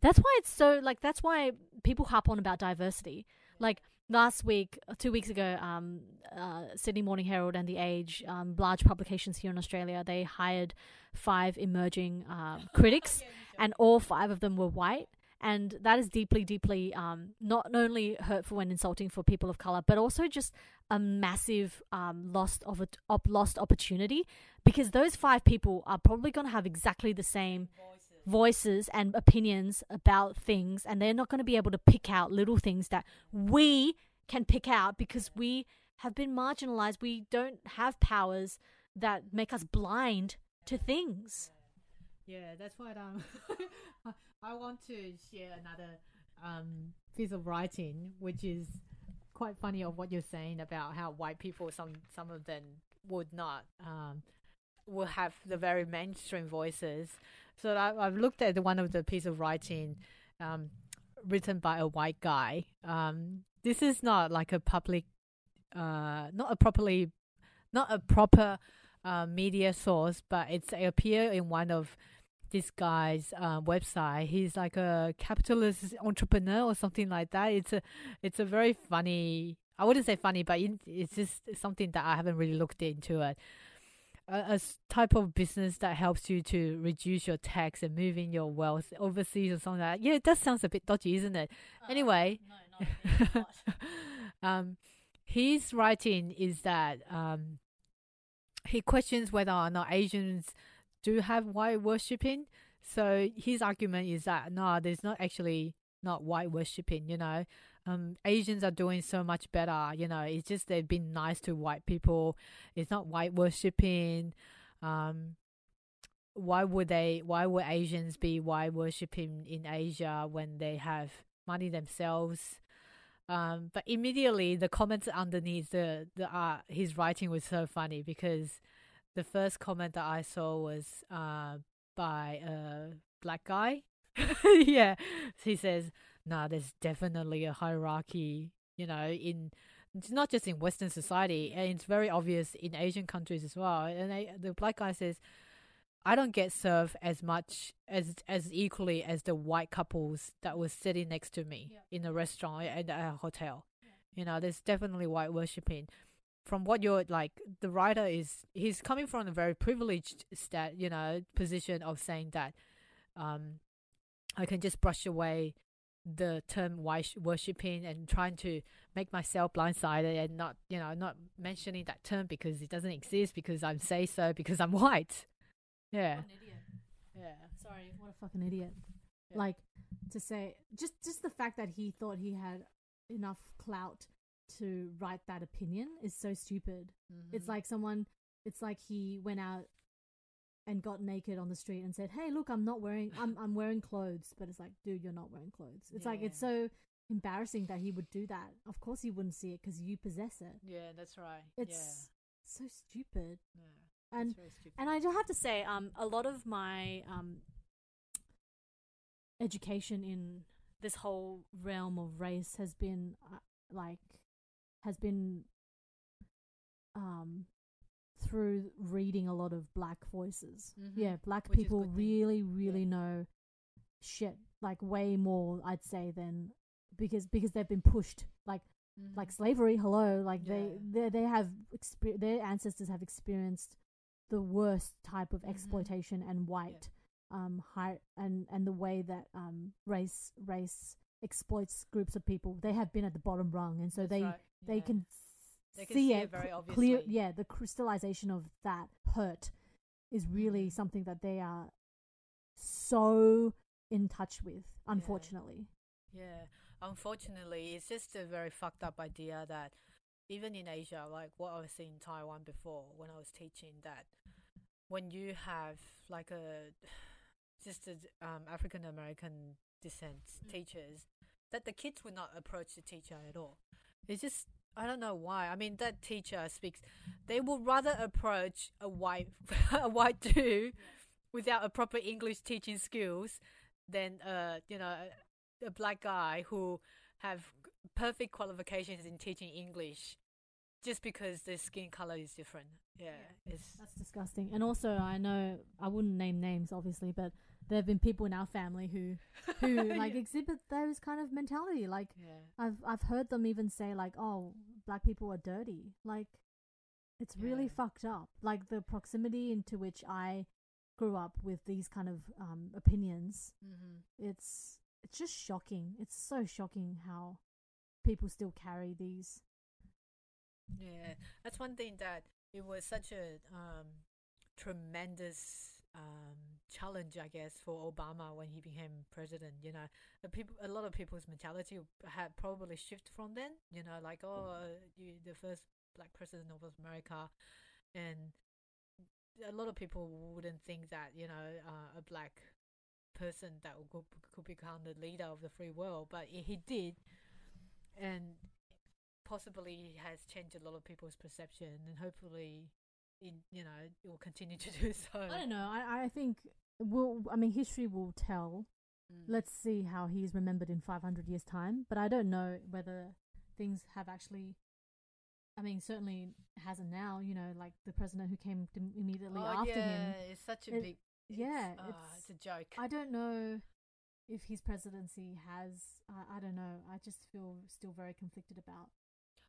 That's why it's so like that's why people harp on about diversity. Like last week, uh, two weeks ago, um, uh, Sydney Morning Herald and The Age, um, large publications here in Australia, they hired five emerging uh, critics, and all five of them were white. And that is deeply, deeply um, not only hurtful and insulting for people of color, but also just a massive um, lost of a, op- lost opportunity because those five people are probably going to have exactly the same voices and opinions about things, and they're not going to be able to pick out little things that we can pick out because we have been marginalized. We don't have powers that make us blind to things. Yeah, that's what um, I want to share another um, piece of writing, which is quite funny of what you're saying about how white people, some some of them would not, um, will have the very mainstream voices, so I, have looked at one of the piece of writing um, written by a white guy. Um, this is not like a public, uh, not a properly, not a proper uh, media source, but it's it appear in one of this guy's uh, website. He's like a capitalist entrepreneur or something like that. It's a it's a very funny. I wouldn't say funny, but it's just something that I haven't really looked into it. A, a type of business that helps you to reduce your tax and moving your wealth overseas or something like that. Yeah, that sounds a bit dodgy, isn't it? Anyway, no, not a bit, what? um, his writing is that um, he questions whether or not Asians do have white worshipping. So his argument is that no, there's not actually not white worshipping. You know, um, Asians are doing so much better. You know, it's just they've been nice to white people. It's not white worshipping. Um, why would they? Why would Asians be white worshipping in Asia when they have money themselves? Um, but immediately the comments underneath the the uh, his writing was so funny because the first comment that I saw was uh, by a black guy. yeah, he says, "Nah, there's definitely a hierarchy. You know, in it's not just in Western society, and it's very obvious in Asian countries as well." And they, the black guy says, "I don't get served as much as as equally as the white couples that was sitting next to me Yeah. in a restaurant and at a hotel. You know, there's definitely white worshipping. From what you're like, the writer is he's coming from a very privileged stat, you know, position of saying that um, I can just brush away the term white worshipping and trying to make myself blindsided and not, you know, not mentioning that term because it doesn't exist because I'm say so because I'm white. Yeah, What an idiot. yeah, Sorry, what a fucking idiot. Yeah. Like to say just just the fact that he thought he had enough clout to write that opinion is so stupid. Mm-hmm. It's like someone it's like he went out and got naked on the street and said, "Hey, look, I'm not wearing I'm I'm wearing clothes." But it's like, "Dude, you're not wearing clothes." It's like it's so embarrassing that he would do that. Of course he wouldn't see it cuz you possess it. yeah, that's right. It's so stupid. yeah, yeah. And stupid. And I do have to say, um, a lot of my um, education in this whole realm of race has been uh, like has been um through reading a lot of black voices. Mhm. Yeah, black Which people really, really Yeah. know shit like way more. I'd say than because because they've been pushed like like slavery hello like Yeah. they they they have exper- their ancestors have experienced the worst type of Mhm. exploitation and white um high and and the way that um race race exploits groups of people they have been at the bottom rung and so That's they right, yeah. They can see see it very cl- clear yeah the crystallization of that hurt is really Mhm. something that they are so in touch with unfortunately. Yeah, unfortunately, it's just a very fucked up idea that even in Asia, like what I was seeing in Taiwan before when I was teaching, that when you have like a just a um, African American descent teachers, that the kids would not approach the teacher at all. It's just I don't know why. I mean, that teacher speaks. They will rather approach a white a white dude without a proper English teaching skills than uh you know a, a black guy who have perfect qualifications in teaching English just because their skin color is different. Yeah, it's That's disgusting. And also, I know I wouldn't name names, obviously, but there have been people in our family who who like Yeah. exhibit those kind of mentality. Like yeah. I've I've heard them even say like, "Oh, black people are dirty." Like it's really Yeah. fucked up. Like the proximity into which I grew up with these kind of um, opinions. Mm-hmm. It's it's just shocking. It's so shocking how people still carry these. Yeah, that's one thing that it was such a um, tremendous um, challenge, I guess, for Obama when he became president. You know, the people, a lot of people's mentality had probably shifted from then. You know, like oh, uh, you the first black president of America, and a lot of people wouldn't think that you know uh, a black person that could, could become the leader of the free world, but he he did, and possibly he has changed a lot of people's perception, and hopefully, in you know, it will continue to do so. I don't know. I I think will I mean history will tell. Mm. Let's see how he's remembered in 500 years time, but I don't know whether things have actually I mean certainly hasn't now, you know, like the president who came immediately oh, after yeah, him. it's such a It- big yeah, uh, it's, it's a joke. I don't know if his presidency has. I I don't know. I just feel still very conflicted about.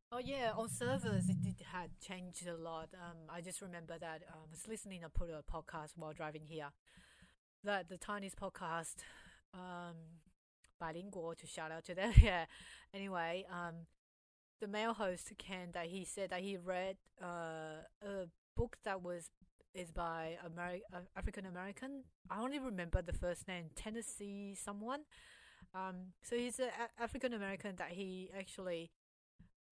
Oh yeah, on servers it did had changed a lot. Um, I just remember that um, I was listening to put a podcast while driving here. That the Chinese podcast, um, bilingual to shout out to them. yeah. Anyway, um, the male host Ken that he said that he read uh, a book that was is by Ameri- uh, African American. I only remember the first name, Ta-Nehisi someone. Um, so he's an African American that he actually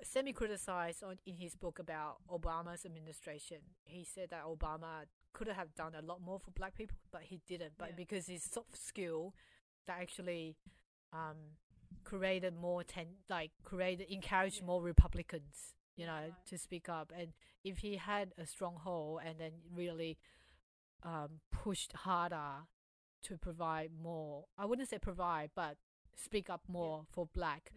semi criticized on in his book about Obama's administration. He said that Obama could have done a lot more for black people, but he didn't. But Yeah. because his soft skill that actually um, created more ten like created encouraged Yeah. more Republicans, you Yeah, know, right. to speak up. And if he had a stronghold and then really um, pushed harder to provide more, I wouldn't say provide, but speak up more for black.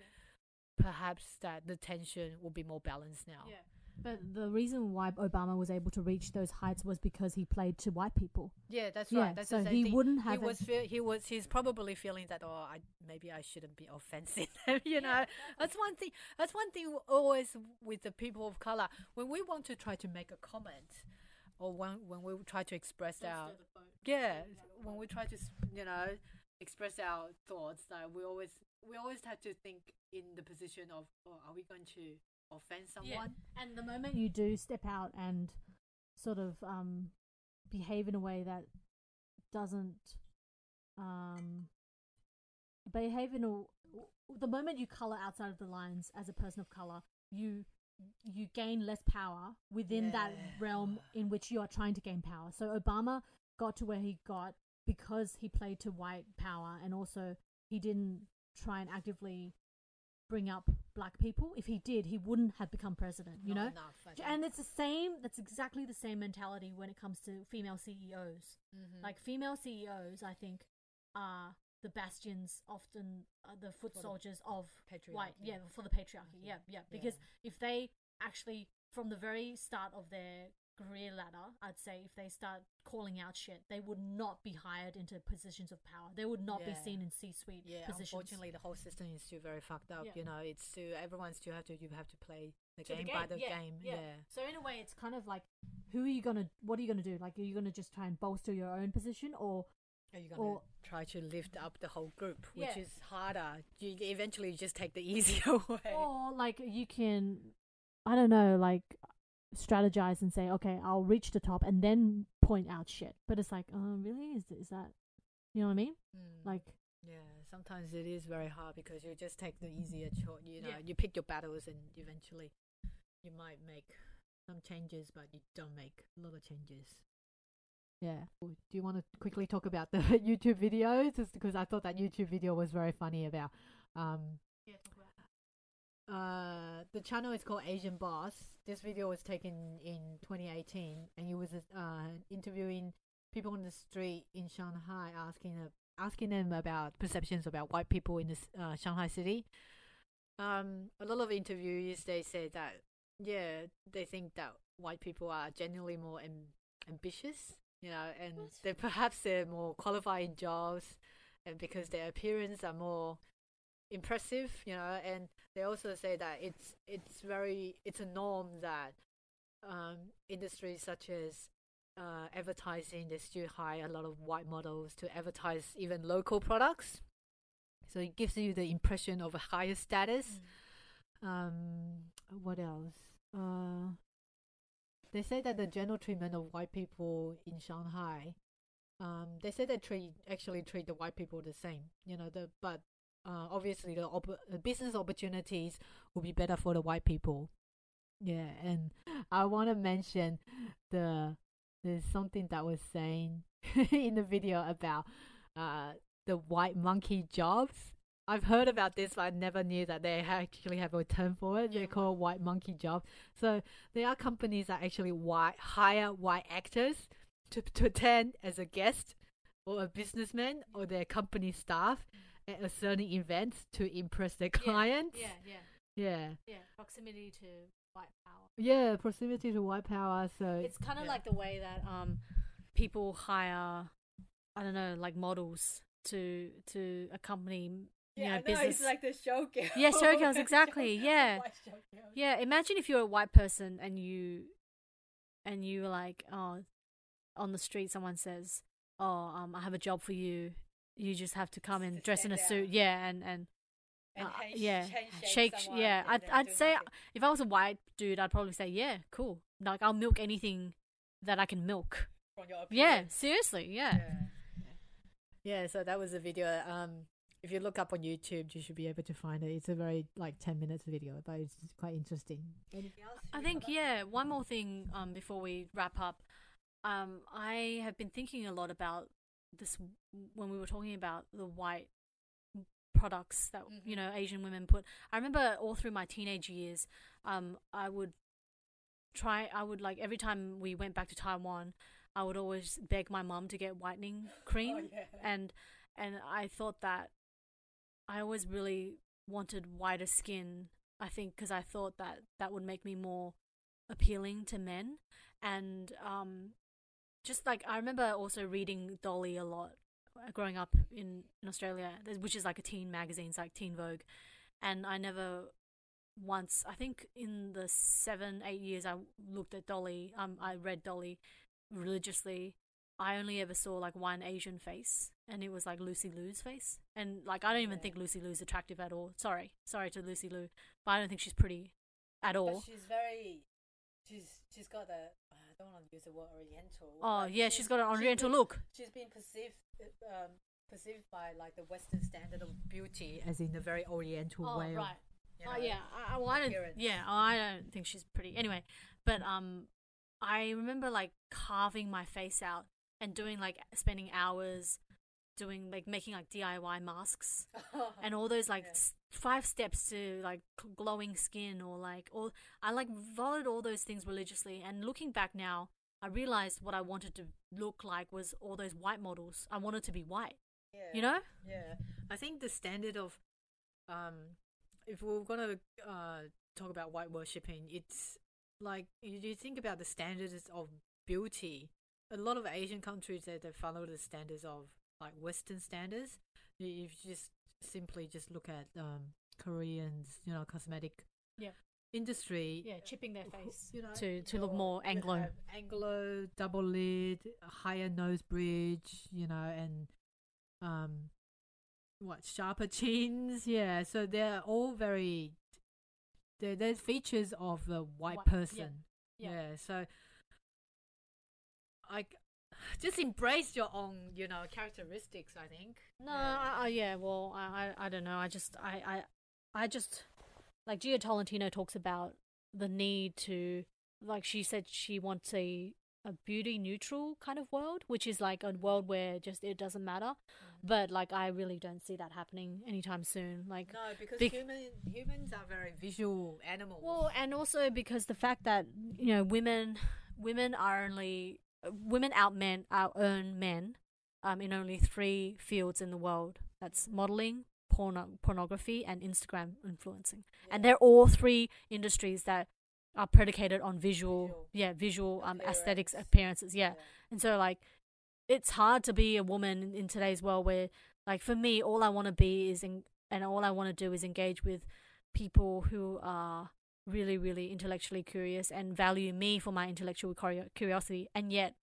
Yeah. Perhaps that the tension will be more balanced now. Yeah. But the reason why Obama was able to reach those heights was because he played to white people. Yeah, that's Yeah, right. That's so he thing. wouldn't have. He was feel, he was he's probably feeling that oh I maybe I shouldn't be offensive. you know, that's one thing. That's one thing always with the people of color when we want to try to make a comment or when when we try to express our yeah when we try to you know express our thoughts like we always we always have to think in the position of oh are we going to offend someone? And the moment you do step out and sort of um, behave in a way that doesn't um, behave in a the moment you color outside of the lines as a person of color, you you gain less power within that realm in which you are trying to gain power. So Obama got to where he got because he played to white power and also he didn't try and actively bring up black people. If he did, he wouldn't have become president, you Not know? enough, And it's the same, that's exactly the same mentality when it comes to female CEOs. Mhm. Like female CEOs, I think, are the bastions, often uh, the foot For the soldiers of patriarchy. white, yeah, for the patriarchy, yeah, yeah. Because Yeah. if they actually, from the very start of their career ladder, I'd say if they start calling out shit, they would not be hired into positions of power. They would not be seen in C-suite yeah positions. unfortunately the whole system is still very fucked up Yeah. you know it's still everyone still have to you have to play the to game, by the yeah, game Yeah. yeah So in a way, it's kind of like, who are you gonna? What are you gonna do? Like, are you gonna just try and bolster your own position, or are you gonna Or- try to lift up the whole group which Yeah. is harder you eventually just take the easier way or like you can, I don't know, like strategize and say, okay, I'll reach the top and then point out shit. But it's like, oh, really? Is is that? You know what I mean? Mm. Like, yeah sometimes it is very hard because you just take the easier choice you know Yeah. you pick your battles and eventually you might make some changes but you don't make a lot of changes Yeah. Do you want to quickly talk about the YouTube videos? Just because I thought that YouTube video was very funny about. Um, yeah, talk about. Uh, the channel is called Asian Boss. This video was taken in 2018, and he was uh, interviewing people on the street in Shanghai, asking uh, asking them about perceptions about white people in this uh, Shanghai city. um a lot of interviewees they say that yeah they think that white people are generally more am- ambitious you know and they perhaps they're more qualified in jobs and because their appearance are more impressive you know and they also say that it's it's very it's a norm that um industries such as uh, advertising they still hire a lot of white models to advertise even local products so it gives you the impression of a higher status um, what else? Uh, they say that the general treatment of white people in Shanghai, um, they say they treat actually treat the white people the same. You know, the but uh, obviously the, op- the business opportunities will be better for the white people. Yeah, and I want to mention the there's something that was saying in the video about uh the white monkey jobs. I've heard about this, but I never knew that they actually have a term for it. They're called white monkey job. So there are companies that actually white, hire white actors to, to attend as a guest or a businessman or their company staff at a certain events to impress their clients. Yeah, yeah, Yeah. yeah. Proximity to white power. Yeah, proximity to white power. So It's kind of yeah. like the way that um people hire I don't know, like models to to accompany you know I know, business. it's like the showgirl. Yeah, showgirls, exactly, yeah. White. Yeah, imagine if you're a white person and you and you were like, oh, on the street someone says, "Oh, um, I have a job for you. You just have to come Just and to dress in a stand suit." Yeah, and and And uh, hand- yeah, shake. Yeah, I'd I'd say nothing. if I was a white dude, I'd probably say, "Yeah, cool. Like I'll milk anything that I can milk." Yeah, seriously. Yeah. Yeah. Yeah, so that was a video. Um, if you look up on YouTube, you should be able to find it. It's a very like ten minutes video, but it's quite interesting. Anything else? I think yeah. One more thing um, before we wrap up. Um, I have been thinking a lot about this when we were talking about the white products that you Mhm. know Asian women put. I remember all through my teenage years, um, I would try. I would like every time we went back to Taiwan, I would always beg my mum to get whitening cream, Oh, yeah. and and I thought that I always really wanted whiter skin. I think because I thought that that would make me more appealing to men, and um, just like I remember also reading Dolly a lot uh, growing up in in Australia, which is like a teen magazine, it's like Teen Vogue, and I never once I think in the seven eight years I looked at Dolly, um, I read Dolly religiously. I only ever saw like one Asian face, and it was like Lucy Liu's face. And like I don't even Yeah. think Lucy Liu's attractive at all. Sorry, sorry to Lucy Liu, but I don't think she's pretty at all. But she's very. She's she's got a. I don't want to use the word oriental. Oh but yeah, she's got an oriental been- look. She's been perceived um, perceived by like the Western standard of beauty as in a very oriental Oh way. right. Of, you Oh know, yeah, I, I, well, I don't. Yeah, oh, I don't think she's pretty. Anyway, but um, I remember like carving my face out and doing like spending hours doing like making like DIY masks and all those like Yeah. s- five steps to like glowing skin or like all I like followed all those things religiously and looking back now I realized what I wanted to look like was all those white models I wanted to be white Yeah. you know Yeah, I think the standard of, um, if we're gonna uh talk about white worshipping, it's like you, you think about the standards of beauty. A lot of Asian countries they, they follow the standards of like Western standards. If you just simply just look at um Koreans, you know, cosmetic Yeah. industry. yeah chipping their face you know, to to look more you Anglo Anglo, double lid, higher nose bridge, you know, and um, what sharper chins? Yeah, so they're all very. They're, they're features of the white, White, yeah, person. yeah. Yeah, so. I just embrace your own, you know, characteristics. I think. No, Yeah. I, I, yeah, well, I, I, I don't know. I just, I, I, I just, like Jia Tolentino talks about the need to, like she said, she wants a a beauty neutral kind of world, which is like a world where just it doesn't matter. Mm. But like, I really don't see that happening anytime soon. Like, No, because Bec- human humans are very visual animals. well, and also because the fact that you know women, women are only women out men out earn men, um, in only three fields in the world. That's modeling, porno- pornography, and Instagram influencing, and they're all three industries that are predicated on visual, Visual. yeah, visual um aesthetics Appearance. appearances, yeah. And so like it's hard to be a woman in, in today's world where like for me all I want to be is in, and all I want to do is engage with people who are really really intellectually curious and value me for my intellectual curiosity and yet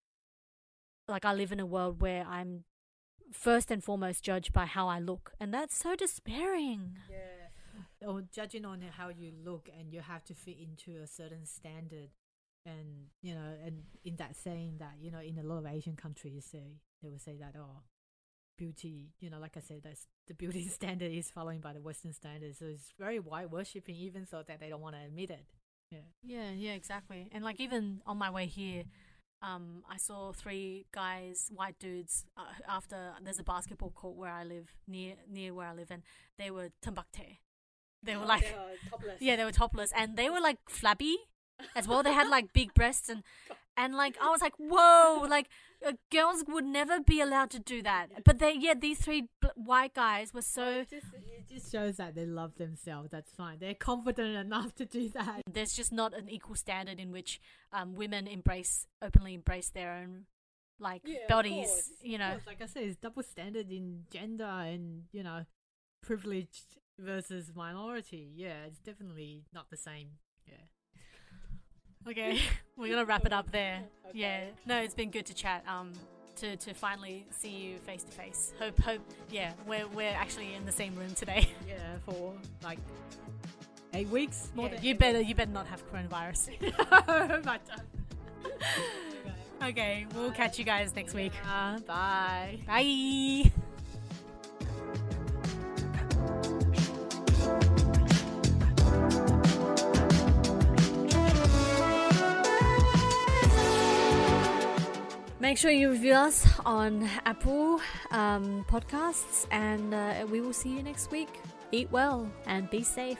like I live in a world where I'm first and foremost judged by how I look and that's so despairing. Yeah. Or judging on how you look, and you have to fit into a certain standard, and you know, and in that saying that you know, in a lot of Asian countries, they they will say that oh, beauty, you know, like I said, that's the beauty standard is following by the Western standards. So it's very white worshipping, even so that they don't want to admit it. Yeah. Yeah, yeah, exactly. And like even on my way here, um, I saw three guys, white dudes, uh, after there's a basketball court where I live near near where I live, and they were Timbuktu. They were like, topless. yeah, they were topless, and they were like flabby as well. They had like big breasts and and like I was like, whoa, like uh, girls would never be allowed to do that. But they, yeah, these three bl- white guys were so. it just, it just shows that they love themselves. That's fine. They're confident enough to do that. There's just not an equal standard in which um, women embrace openly embrace their own like Yeah, bodies, you know. like I said, it's double standard in gender and you know, privileged versus minority. Yeah, it's definitely not the same. Yeah. Okay, we're gonna wrap it up there. Yeah, no, it's been good to chat. Um, to to finally see you face to face. Hope hope yeah, we're we're actually in the same room today. Yeah, for like eight weeks. More Yeah, than you better you better not have coronavirus. uh, okay, we'll catch you guys next week. uh, bye. Bye. Make sure you review us on Apple um, Podcasts, and uh, we will see you next week. Eat well and be safe.